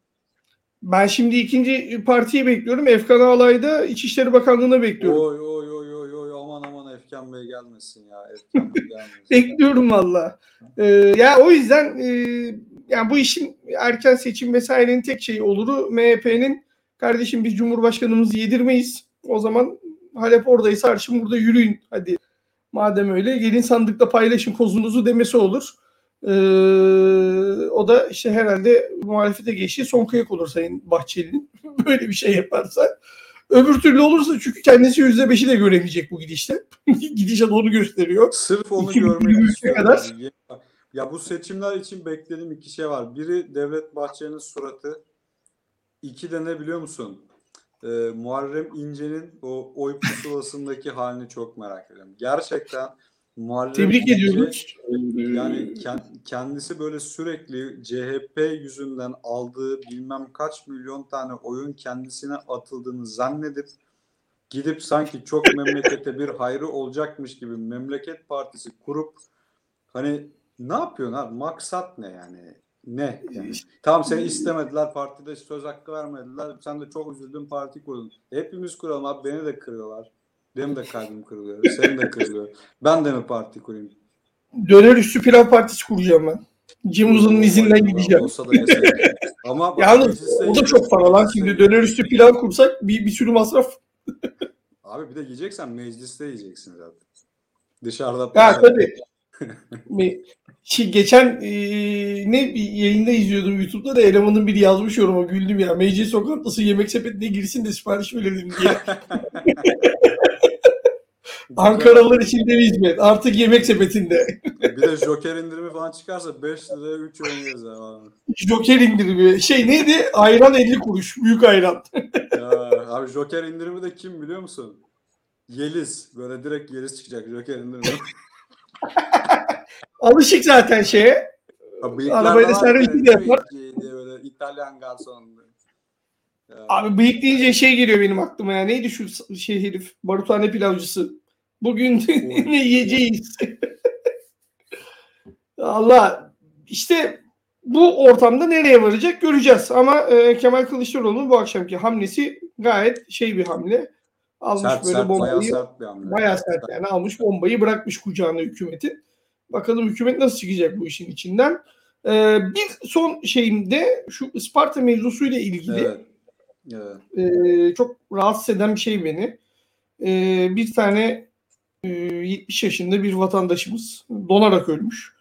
Ben şimdi ikinci partiyi bekliyorum. Efkan Ağlay'da İçişleri Bakanlığı'na bekliyorum. Oy oy oy oy oy aman aman Efkan Bey gelmesin ya. Efkan Bey gelmesin. Bekliyorum valla. Ee, ya o yüzden e, yani bu işin erken seçim vesairenin tek şeyi oluru MHP'nin kardeşim biz Cumhurbaşkanımızı yedirmeyiz. O zaman Halep oradaysa arşın burada yürüyün hadi. Madem öyle gelin sandıkta paylaşın kozunuzu demesi olur. Ee, o da işte herhalde muhalefete geçtiği son kıyak olur Sayın Bahçeli'nin. Böyle bir şey yaparsa. Öbür türlü olursa çünkü kendisi %5'i de göremeyecek bu gidişte. Gidişat onu gösteriyor. Sırf onu 2023'e görmek istiyorum. kadar. Yani. Ya bu seçimler için beklediğim iki şey var. Biri Devlet Bahçeli'nin suratı. İki de ne biliyor musun? Ee, Muharrem İnce'nin o oy pusulasındaki halini çok merak ediyorum. Gerçekten Muharrem Tebrik İnce- ediyoruz. Yani ken- kendisi böyle sürekli CHP yüzünden aldığı bilmem kaç milyon tane oyun kendisine atıldığını zannedip gidip sanki çok memlekete bir hayrı olacakmış gibi memleket partisi kurup hani ne yapıyorsun abi? Maksat ne yani? Ne? Yani? Tamam seni istemediler partide söz hakkı vermediler. Sen de çok üzüldün parti kurdun. Hepimiz kuralım abi beni de kırıyorlar. Benim de kalbim kırılıyor. Senin de kırılıyor. Ben de mi parti kurayım? Döner üstü pilav partisi kuracağım ben. Cem Uzun'un izinden gideceğim. Olsa da. Ama Yalnız mecliste o da çok para lan. Şimdi döner üstü pilav kursak bir, bir sürü masraf. Abi bir de yiyeceksen mecliste yiyeceksin zaten. Dışarıda Ya tabii. Şey, geçen e, ne bir yayında izliyordum YouTube'da da elemanın biri yazmış yoruma güldüm ya. MC Sokaklısı yemek sepetine girsin de sipariş verelim diye. Ankaralılar için de hizmet. Artık yemek sepetinde. Bir de Joker indirimi falan çıkarsa 5 liraya 3 öğün yeriz abi. Joker indirimi. Şey neydi? Ayran 50 kuruş. Büyük ayran. Ya, abi Joker indirimi de kim biliyor musun? Yeliz. Böyle direkt Yeliz çıkacak Joker indirimi. Alışık zaten şeye. Bıyıklar Arabayla da servisi de yapar. böyle İtalyan garson. Ya, Abi bıyık deyince şey geliyor benim aklıma ya. Neydi şu şey herif? Baruthane pilavcısı. Bugün ne yiyeceğiz? Allah işte bu ortamda nereye varacak göreceğiz. Ama e, Kemal Kılıçdaroğlu'nun bu akşamki hamlesi gayet şey bir hamle. Almış sert böyle sert bayağı bombayı. sert bir hamle. Bayağı sert yani almış bombayı bırakmış kucağına hükumetin. Bakalım hükümet nasıl çıkacak bu işin içinden. Ee, bir son şeyim de şu Isparta mevzusuyla ilgili Evet. Evet. e, çok rahatsız eden bir şey beni. E, bir tane e, 70 yaşında bir vatandaşımız donarak ölmüş.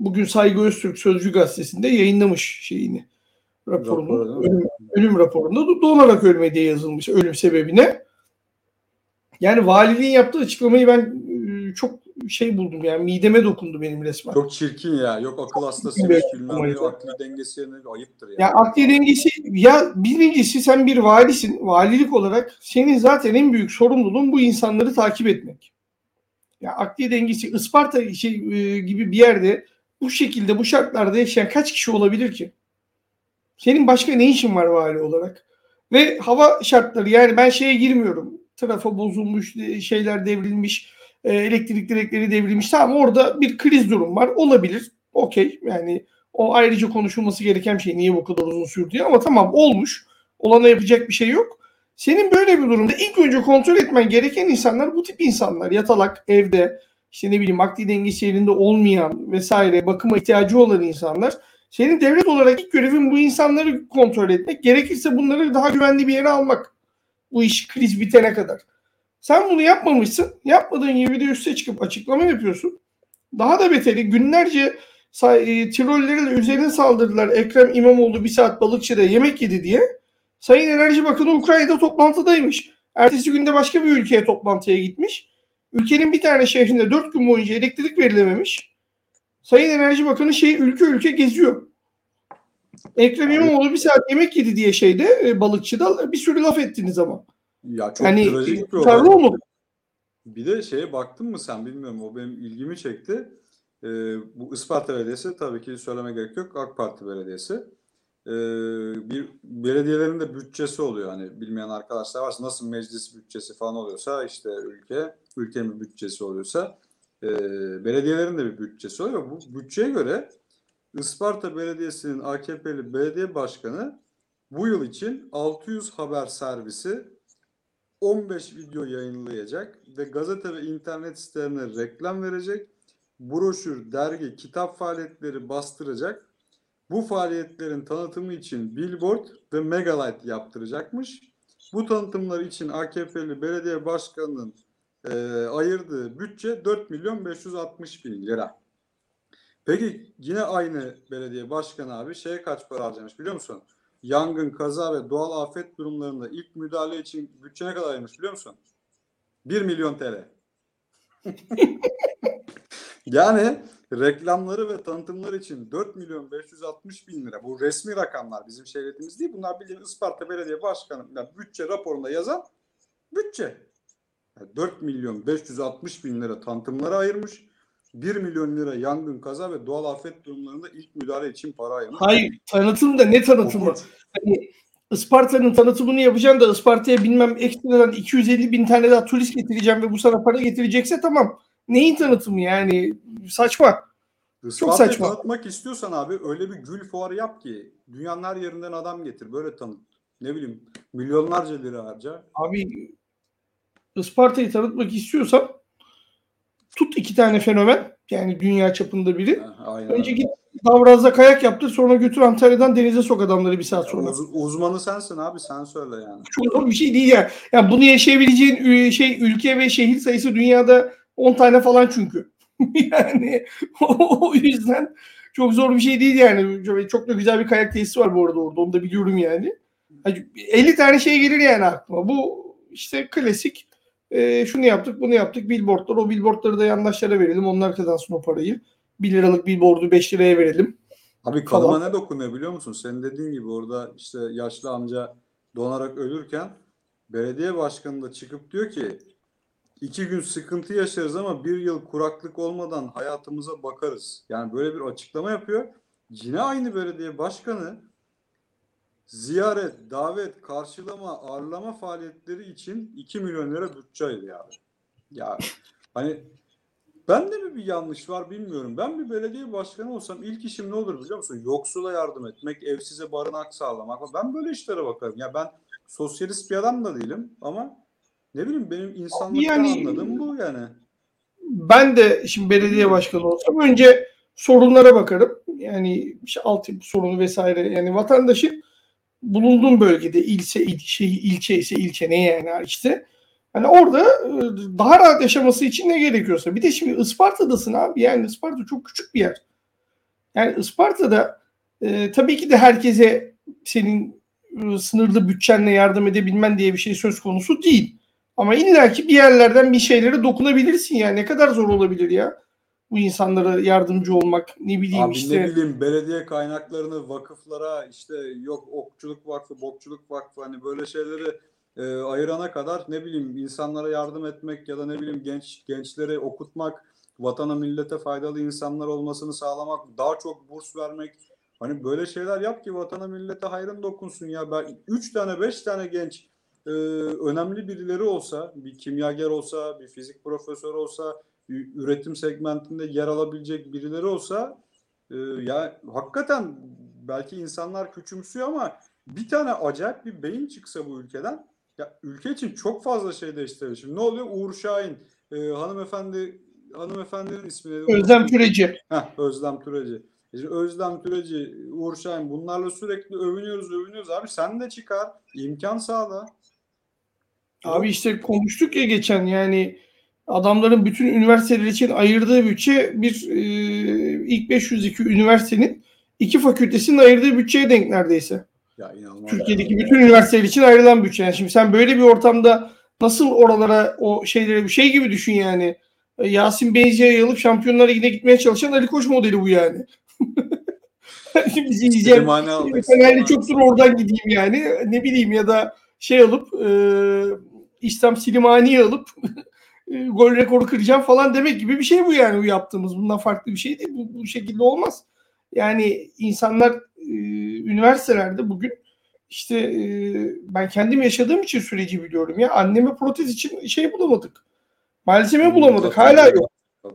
Bugün Saygı Öztürk Sözcü Gazetesi'nde yayınlamış şeyini. Raporunu, ölüm, ölüm raporunda da donarak ölme diye yazılmış ölüm sebebine. Yani valiliğin yaptığı açıklamayı ben e, çok şey buldum yani mideme dokundu benim resmen. Çok çirkin ya. Yok akıl hastasıymış bilmem ne. Akli dengesi yerine ayıptır ya. Ya akli dengesi ya birincisi sen bir valisin. Valilik olarak senin zaten en büyük sorumluluğun bu insanları takip etmek. Ya akli dengesi Isparta şey, e, gibi bir yerde bu şekilde bu şartlarda yaşayan kaç kişi olabilir ki? Senin başka ne işin var vali olarak? Ve hava şartları yani ben şeye girmiyorum. Trafo bozulmuş, e, şeyler devrilmiş, e, elektrik direkleri devrilmiş. Tamam orada bir kriz durum var. Olabilir. Okey. Yani o ayrıca konuşulması gereken şey. Niye bu kadar uzun sürdü ama tamam olmuş. Olana yapacak bir şey yok. Senin böyle bir durumda ilk önce kontrol etmen gereken insanlar bu tip insanlar. Yatalak, evde, işte ne bileyim akli dengesi yerinde olmayan vesaire bakıma ihtiyacı olan insanlar. Senin devlet olarak ilk görevin bu insanları kontrol etmek. Gerekirse bunları daha güvenli bir yere almak. Bu iş kriz bitene kadar. Sen bunu yapmamışsın. Yapmadığın gibi de üste çıkıp açıklama yapıyorsun. Daha da beteri günlerce e, üzerine saldırdılar. Ekrem İmamoğlu bir saat balıkçıda yemek yedi diye. Sayın Enerji Bakanı Ukrayna'da toplantıdaymış. Ertesi günde başka bir ülkeye toplantıya gitmiş. Ülkenin bir tane şehrinde dört gün boyunca elektrik verilememiş. Sayın Enerji Bakanı şey ülke ülke geziyor. Ekrem İmamoğlu bir saat yemek yedi diye şeyde e, balıkçıda bir sürü laf ettiniz ama. Ya çok Yani trajik bir olay. olmadı. Bir de şeye baktın mı sen bilmiyorum o benim ilgimi çekti. Ee, bu Isparta Belediyesi tabii ki söyleme gerek yok AK Parti Belediyesi. Ee, bir belediyelerin de bütçesi oluyor hani bilmeyen arkadaşlar varsa nasıl meclis bütçesi falan oluyorsa işte ülke ülkenin bütçesi oluyorsa e, belediyelerin de bir bütçesi oluyor. Bu bütçeye göre Isparta Belediyesi'nin AKP'li belediye başkanı bu yıl için 600 haber servisi 15 video yayınlayacak ve gazete ve internet sitelerine reklam verecek. Broşür, dergi, kitap faaliyetleri bastıracak. Bu faaliyetlerin tanıtımı için billboard ve megalight yaptıracakmış. Bu tanıtımlar için AKP'li belediye başkanının e, ayırdığı bütçe 4 milyon 560 bin lira. Peki yine aynı belediye başkanı abi şeye kaç para harcamış biliyor musun? Yangın, kaza ve doğal afet durumlarında ilk müdahale için bütçe ne kadar ayırmış biliyor musun? 1 milyon TL. yani reklamları ve tanıtımlar için 4 milyon 560 bin lira. Bu resmi rakamlar bizim şehretimiz değil. Bunlar bildiğin Isparta Belediye Başkanı yani bütçe raporunda yazan bütçe. Yani 4 milyon 560 bin lira tanıtımlara ayırmış. 1 milyon lira yangın, kaza ve doğal afet durumlarında ilk müdahale için para ayırmış. Hayır tanıtım da ne tanıtımı? Hani Isparta'nın tanıtımını yapacaksın da Isparta'ya bilmem ekstradan 250 bin tane daha turist getireceğim ve bu sana para getirecekse tamam. Neyin tanıtımı yani? Saçma. Isparta'yı saçma. tanıtmak istiyorsan abi öyle bir gül fuarı yap ki dünyanın her yerinden adam getir böyle tanıt. Ne bileyim milyonlarca lira harca. Abi Isparta'yı tanıtmak istiyorsan tut iki tane fenomen yani dünya çapında biri. Aynen. Önce git Davraz'da kayak yaptır sonra götür Antalya'dan denize sok adamları bir saat sonra. Uz- uzmanı sensin abi sen söyle yani. Çok zor bir şey değil ya. Yani bunu yaşayabileceğin şey ülke ve şehir sayısı dünyada 10 tane falan çünkü. yani o, yüzden çok zor bir şey değil yani. Çok da güzel bir kayak tesisi var bu arada orada. Onu da biliyorum yani. Hani 50 tane şey gelir yani aklıma. Bu işte klasik e, şunu yaptık bunu yaptık billboardlar. O billboardları da yandaşlara verelim. Onlar kazansın o parayı. 1 liralık billboardu 5 liraya verelim. Abi kalıma ne dokunuyor biliyor musun? Senin dediğin gibi orada işte yaşlı amca donarak ölürken belediye başkanı da çıkıp diyor ki iki gün sıkıntı yaşarız ama bir yıl kuraklık olmadan hayatımıza bakarız. Yani böyle bir açıklama yapıyor. Yine aynı belediye başkanı ziyaret, davet, karşılama, ağırlama faaliyetleri için 2 milyon lira bütçe ayırıyor abi. Ya hani ben de mi bir yanlış var bilmiyorum. Ben bir belediye başkanı olsam ilk işim ne olur biliyor musun? Yoksula yardım etmek, evsize barınak sağlamak. Ben böyle işlere bakarım. Ya ben sosyalist bir adam da değilim ama ne bileyim benim insanlıktan Yani- anladığım bu yani. Ben de şimdi belediye başkanı olsam önce sorunlara bakarım. Yani işte altyapı sorunu vesaire. Yani vatandaşın bulunduğum bölgede ilçe ilçe ilçe ise ilçe ne yani işte. Hani orada e, daha rahat yaşaması için ne gerekiyorsa. Bir de şimdi Isparta'dasın abi. Yani Isparta çok küçük bir yer. Yani Isparta'da e, tabii ki de herkese senin e, sınırlı bütçenle yardım edebilmen diye bir şey söz konusu değil. Ama illaki bir yerlerden bir şeylere dokunabilirsin ya. Ne kadar zor olabilir ya. Bu insanlara yardımcı olmak ne bileyim Abi işte. ne bileyim belediye kaynaklarını vakıflara işte yok okçuluk vakfı, bokçuluk vakfı hani böyle şeyleri e, ayırana kadar ne bileyim insanlara yardım etmek ya da ne bileyim genç gençlere okutmak, vatana millete faydalı insanlar olmasını sağlamak, daha çok burs vermek. Hani böyle şeyler yap ki vatana millete hayrın dokunsun ya. Ben 3 tane 5 tane genç e, önemli birileri olsa, bir kimyager olsa, bir fizik profesörü olsa, üretim segmentinde yer alabilecek birileri olsa e, ya hakikaten belki insanlar küçümsüyor ama bir tane acayip bir beyin çıksa bu ülkeden ya ülke için çok fazla şey değiştirir. Şimdi ne oluyor? Uğur Şahin e, hanımefendi hanımefendinin ismi neydi? Özlem Türeci. Heh, Özlem Türeci. İşte Özlem Türeci, Uğur Şahin bunlarla sürekli övünüyoruz övünüyoruz abi sen de çıkar imkan sağla. Abi işte konuştuk ya geçen yani adamların bütün üniversiteler için ayırdığı bütçe bir e, ilk 500'deki üniversitenin iki fakültesinin ayırdığı bütçeye denk neredeyse. Ya. Türkiye'deki bütün üniversiteler için ayrılan bütçe. Yani şimdi sen böyle bir ortamda nasıl oralara o şeylere bir şey gibi düşün yani. E, Yasin Benzer'i alıp Şampiyonlar Ligi'ne gitmeye çalışan Ali Koç modeli bu yani. Bizi izleyen. Fenerli Slimani. çoktur oradan gideyim yani. Ne bileyim ya da şey alıp e, İslam Silimani'yi alıp e, gol rekoru kıracağım falan demek gibi bir şey bu yani bu yaptığımız. Bundan farklı bir şey değil. Bu, bu şekilde olmaz. Yani insanlar e, üniversitelerde bugün işte e, ben kendim yaşadığım için süreci biliyorum ya. Anneme protez için şey bulamadık. Malzeme bulamadık. Hala yok.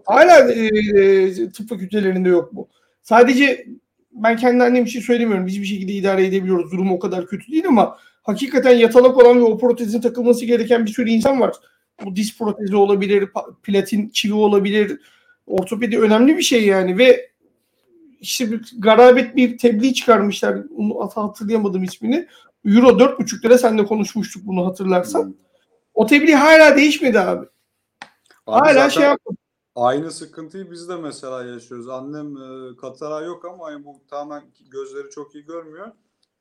Hala e, e, tıp fakültelerinde yok bu. Sadece ben kendi annem için söylemiyorum. Biz bir şekilde idare edebiliyoruz. Durum o kadar kötü değil ama hakikaten yatalak olan ve o protezin takılması gereken bir sürü insan var. Bu diz protezi olabilir, platin çivi olabilir. Ortopedi önemli bir şey yani ve işte bir garabet bir tebliğ çıkarmışlar. Onu hat- hatırlayamadım ismini. Euro 4,5 lira senle konuşmuştuk bunu hatırlarsan. O tebliğ hala değişmedi abi. Abi Hala şey yapmadı. Aynı sıkıntıyı biz de mesela yaşıyoruz. Annem e, katara yok ama yani bu tamamen gözleri çok iyi görmüyor.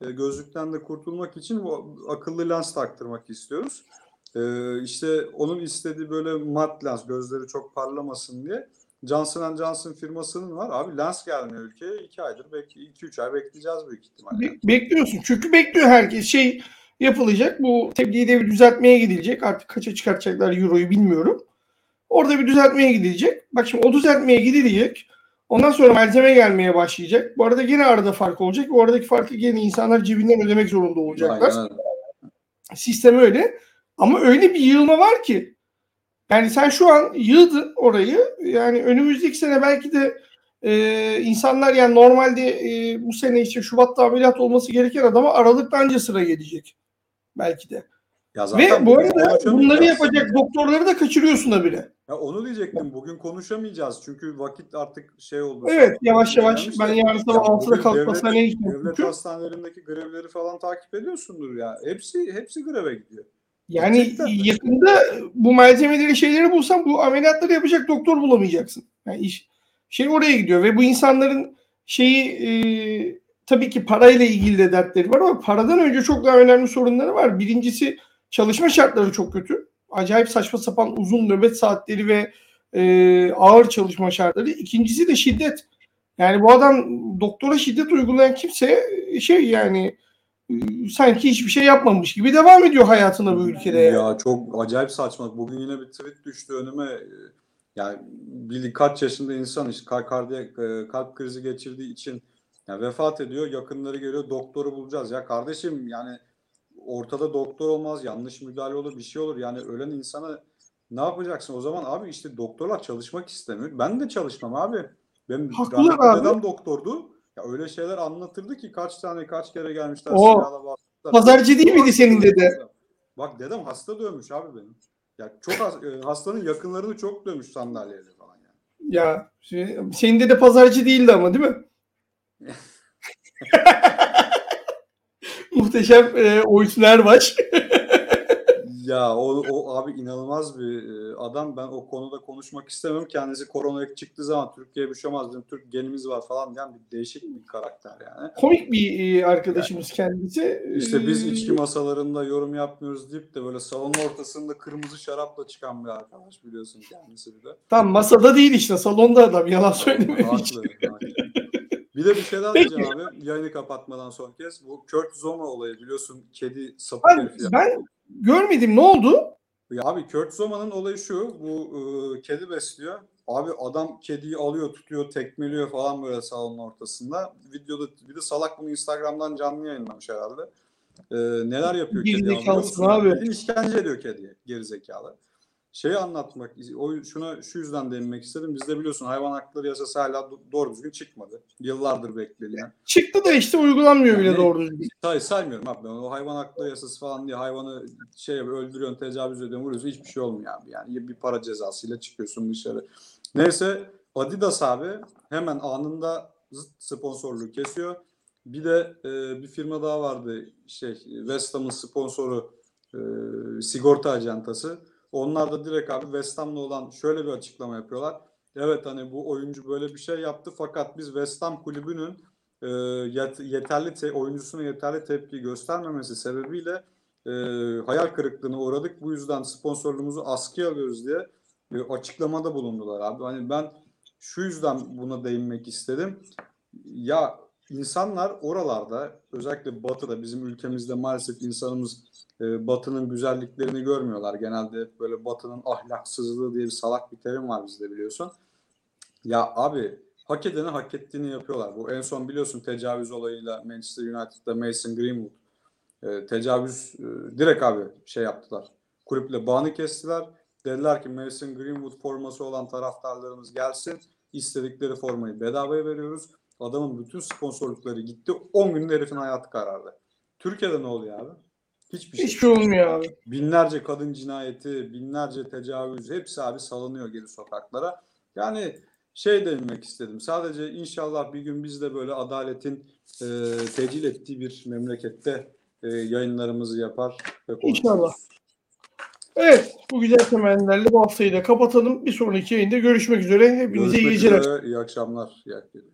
E, gözlükten de kurtulmak için bu akıllı lens taktırmak istiyoruz. E, işte onun istediği böyle mat lens, gözleri çok parlamasın diye. Johnson Johnson firmasının var. Abi lens gelmiyor ülkeye. 2 aydır, belki 2-3 ay bekleyeceğiz büyük ihtimalle. Be- bekliyorsun. Çünkü bekliyor herkes. Şey yapılacak. Bu tebliği de bir düzeltmeye gidilecek. Artık kaça çıkartacaklar euroyu bilmiyorum. Orada bir düzeltmeye gidilecek. Bak şimdi o düzeltmeye gidilecek. Ondan sonra malzeme gelmeye başlayacak. Bu arada yine arada fark olacak. Bu aradaki farkı yine insanlar cebinden ödemek zorunda olacaklar. Aynen. Sistem öyle. Ama öyle bir yığılma var ki. Yani sen şu an yığdın orayı. Yani önümüzdeki sene belki de e, insanlar yani normalde e, bu sene işte Şubat'ta ameliyat olması gereken adama Aralık'ta anca sıra gelecek. Belki de. Ya Ve bu arada bunları yapacak doktorları da kaçırıyorsun da bile. Ya onu diyecektim. Bugün konuşamayacağız. Çünkü vakit artık şey oldu. Evet yavaş yavaş Gelmiş ben yarın sabah Ya 6'da bugün kalkıp hastaneye gideceğim. Devlet hastanelerindeki grevleri falan takip ediyorsundur ya. Hepsi hepsi greve gidiyor. Yani Gerçekten. yakında bu malzemeleri şeyleri bulsan bu ameliyatları yapacak doktor bulamayacaksın. Yani iş şey oraya gidiyor ve bu insanların şeyi e, tabii ki parayla ilgili de dertleri var ama paradan önce çok daha önemli sorunları var. Birincisi çalışma şartları çok kötü. Acayip saçma sapan uzun nöbet saatleri ve e, ağır çalışma şartları. İkincisi de şiddet. Yani bu adam doktora şiddet uygulayan kimse şey yani e, sanki hiçbir şey yapmamış gibi devam ediyor hayatına bu ülkede. Ya çok acayip saçma. Bugün yine bir tweet düştü önüme. Ee, Yani bir kaç yaşında insan işte kalp, kardiyak, e, kalp krizi geçirdiği için yani vefat ediyor. Yakınları geliyor. Doktoru bulacağız. Ya kardeşim yani ortada doktor olmaz. Yanlış müdahale olur. Bir şey olur. Yani ölen insana ne yapacaksın? O zaman abi işte doktorlar çalışmak istemiyor. Ben de çalışmam abi. Benim Haklılar abi. dedem doktordu. Ya öyle şeyler anlatırdı ki kaç tane kaç kere gelmişler O silahla pazarcı değil miydi senin dede? Bak dedem hasta dövmüş abi benim. Ya çok has- e, hastanın yakınlarını çok dövmüş sandalyeyle falan yani. Ya şey- senin dede pazarcı değildi ama değil mi? Muhteşem e, Oysun Erbaş. Ya o, o abi inanılmaz bir e, adam. Ben o konuda konuşmak istemem. Kendisi korona çıktığı zaman Türkiye'ye bir şey olmaz. Bizim Türk genimiz var falan diyen bir değişik bir karakter yani. Komik bir e, arkadaşımız kendisi. İşte biz Ee, içki masalarında yorum yapmıyoruz deyip de böyle salonun ortasında kırmızı şarapla çıkan bir arkadaş biliyorsun kendisi bir de. Tam masada değil işte salonda adam yalan söylememiş. Haklı, haklı. Bir de bir şey daha diyeceğim abi. Yayını kapatmadan son kez. Bu Kurt Zoma olayı biliyorsun kedi sapık Ben, herif ben görmedim ne oldu? Ya abi Kurt Zoma'nın olayı şu. Bu e, kedi besliyor. Abi adam kediyi alıyor, tutuyor, tekmeliyor falan böyle salonun ortasında. Videoda bir de salak bunu Instagram'dan canlı yayınlamış herhalde. E, neler yapıyor biliyor Gerizekalısın abi. Bildiğin işkence ediyor kediye gerizekalı. Şeyi anlatmak, o şuna şu yüzden değinmek istedim. Bizde biliyorsun hayvan hakları yasası hala do- doğru düzgün çıkmadı. Yıllardır bekleniyor. Çıktı da işte uygulanmıyor bile Yani- doğru düzgün. Say, saymıyorum abi ben o hayvan hakları yasası falan diye hayvanı şey öldürüyorsun, tecavüz ediyorsun, vuruyorsun hiçbir şey olmuyor abi. Yani bir para cezasıyla çıkıyorsun dışarı. Neyse Adidas abi hemen anında sponsorluğu kesiyor. Bir de e, bir firma daha vardı şey West Ham'ın sponsoru e, sigorta acentası. Onlar da direkt abi West Ham'la olan şöyle bir açıklama yapıyorlar. Evet hani bu oyuncu böyle bir şey yaptı fakat biz West Ham kulübünün e, yet- yeterli te- oyuncusuna yeterli tepki göstermemesi sebebiyle e, hayal kırıklığına uğradık. Bu yüzden sponsorluğumuzu askıya alıyoruz diye e, açıklamada bulundular abi. Hani ben şu yüzden buna değinmek istedim. Ya insanlar oralarda özellikle batıda bizim ülkemizde maalesef insanımız e, batının güzelliklerini görmüyorlar. Genelde böyle batının ahlaksızlığı diye bir salak bir terim var bizde biliyorsun. Ya abi hak edeni hak ettiğini yapıyorlar. Bu en son biliyorsun tecavüz olayıyla Manchester United'da Mason Greenwood e, tecavüz e, direkt abi şey yaptılar. Kulüple bağını kestiler. Dediler ki Mason Greenwood forması olan taraftarlarımız gelsin. İstedikleri formayı bedavaya veriyoruz. Adamın bütün sponsorlukları gitti. 10 günde herifin hayatı karardı. Türkiye'de ne oluyor abi? Hiçbir şey. Hiçbir şey olmuyor abi. Binlerce kadın cinayeti, binlerce tecavüz hepsi abi salınıyor geri sokaklara. Yani şey demek istedim. Sadece inşallah bir gün biz de böyle adaletin e, tecil ettiği bir memlekette e, yayınlarımızı yapar ve konuşuruz. İnşallah. Evet bu güzel temennilerle bu haftayı da kapatalım. Bir sonraki yayında görüşmek üzere. Hepinize iyi Görüşmek geceler. üzere, iyi akşamlar. İyi akşamlar.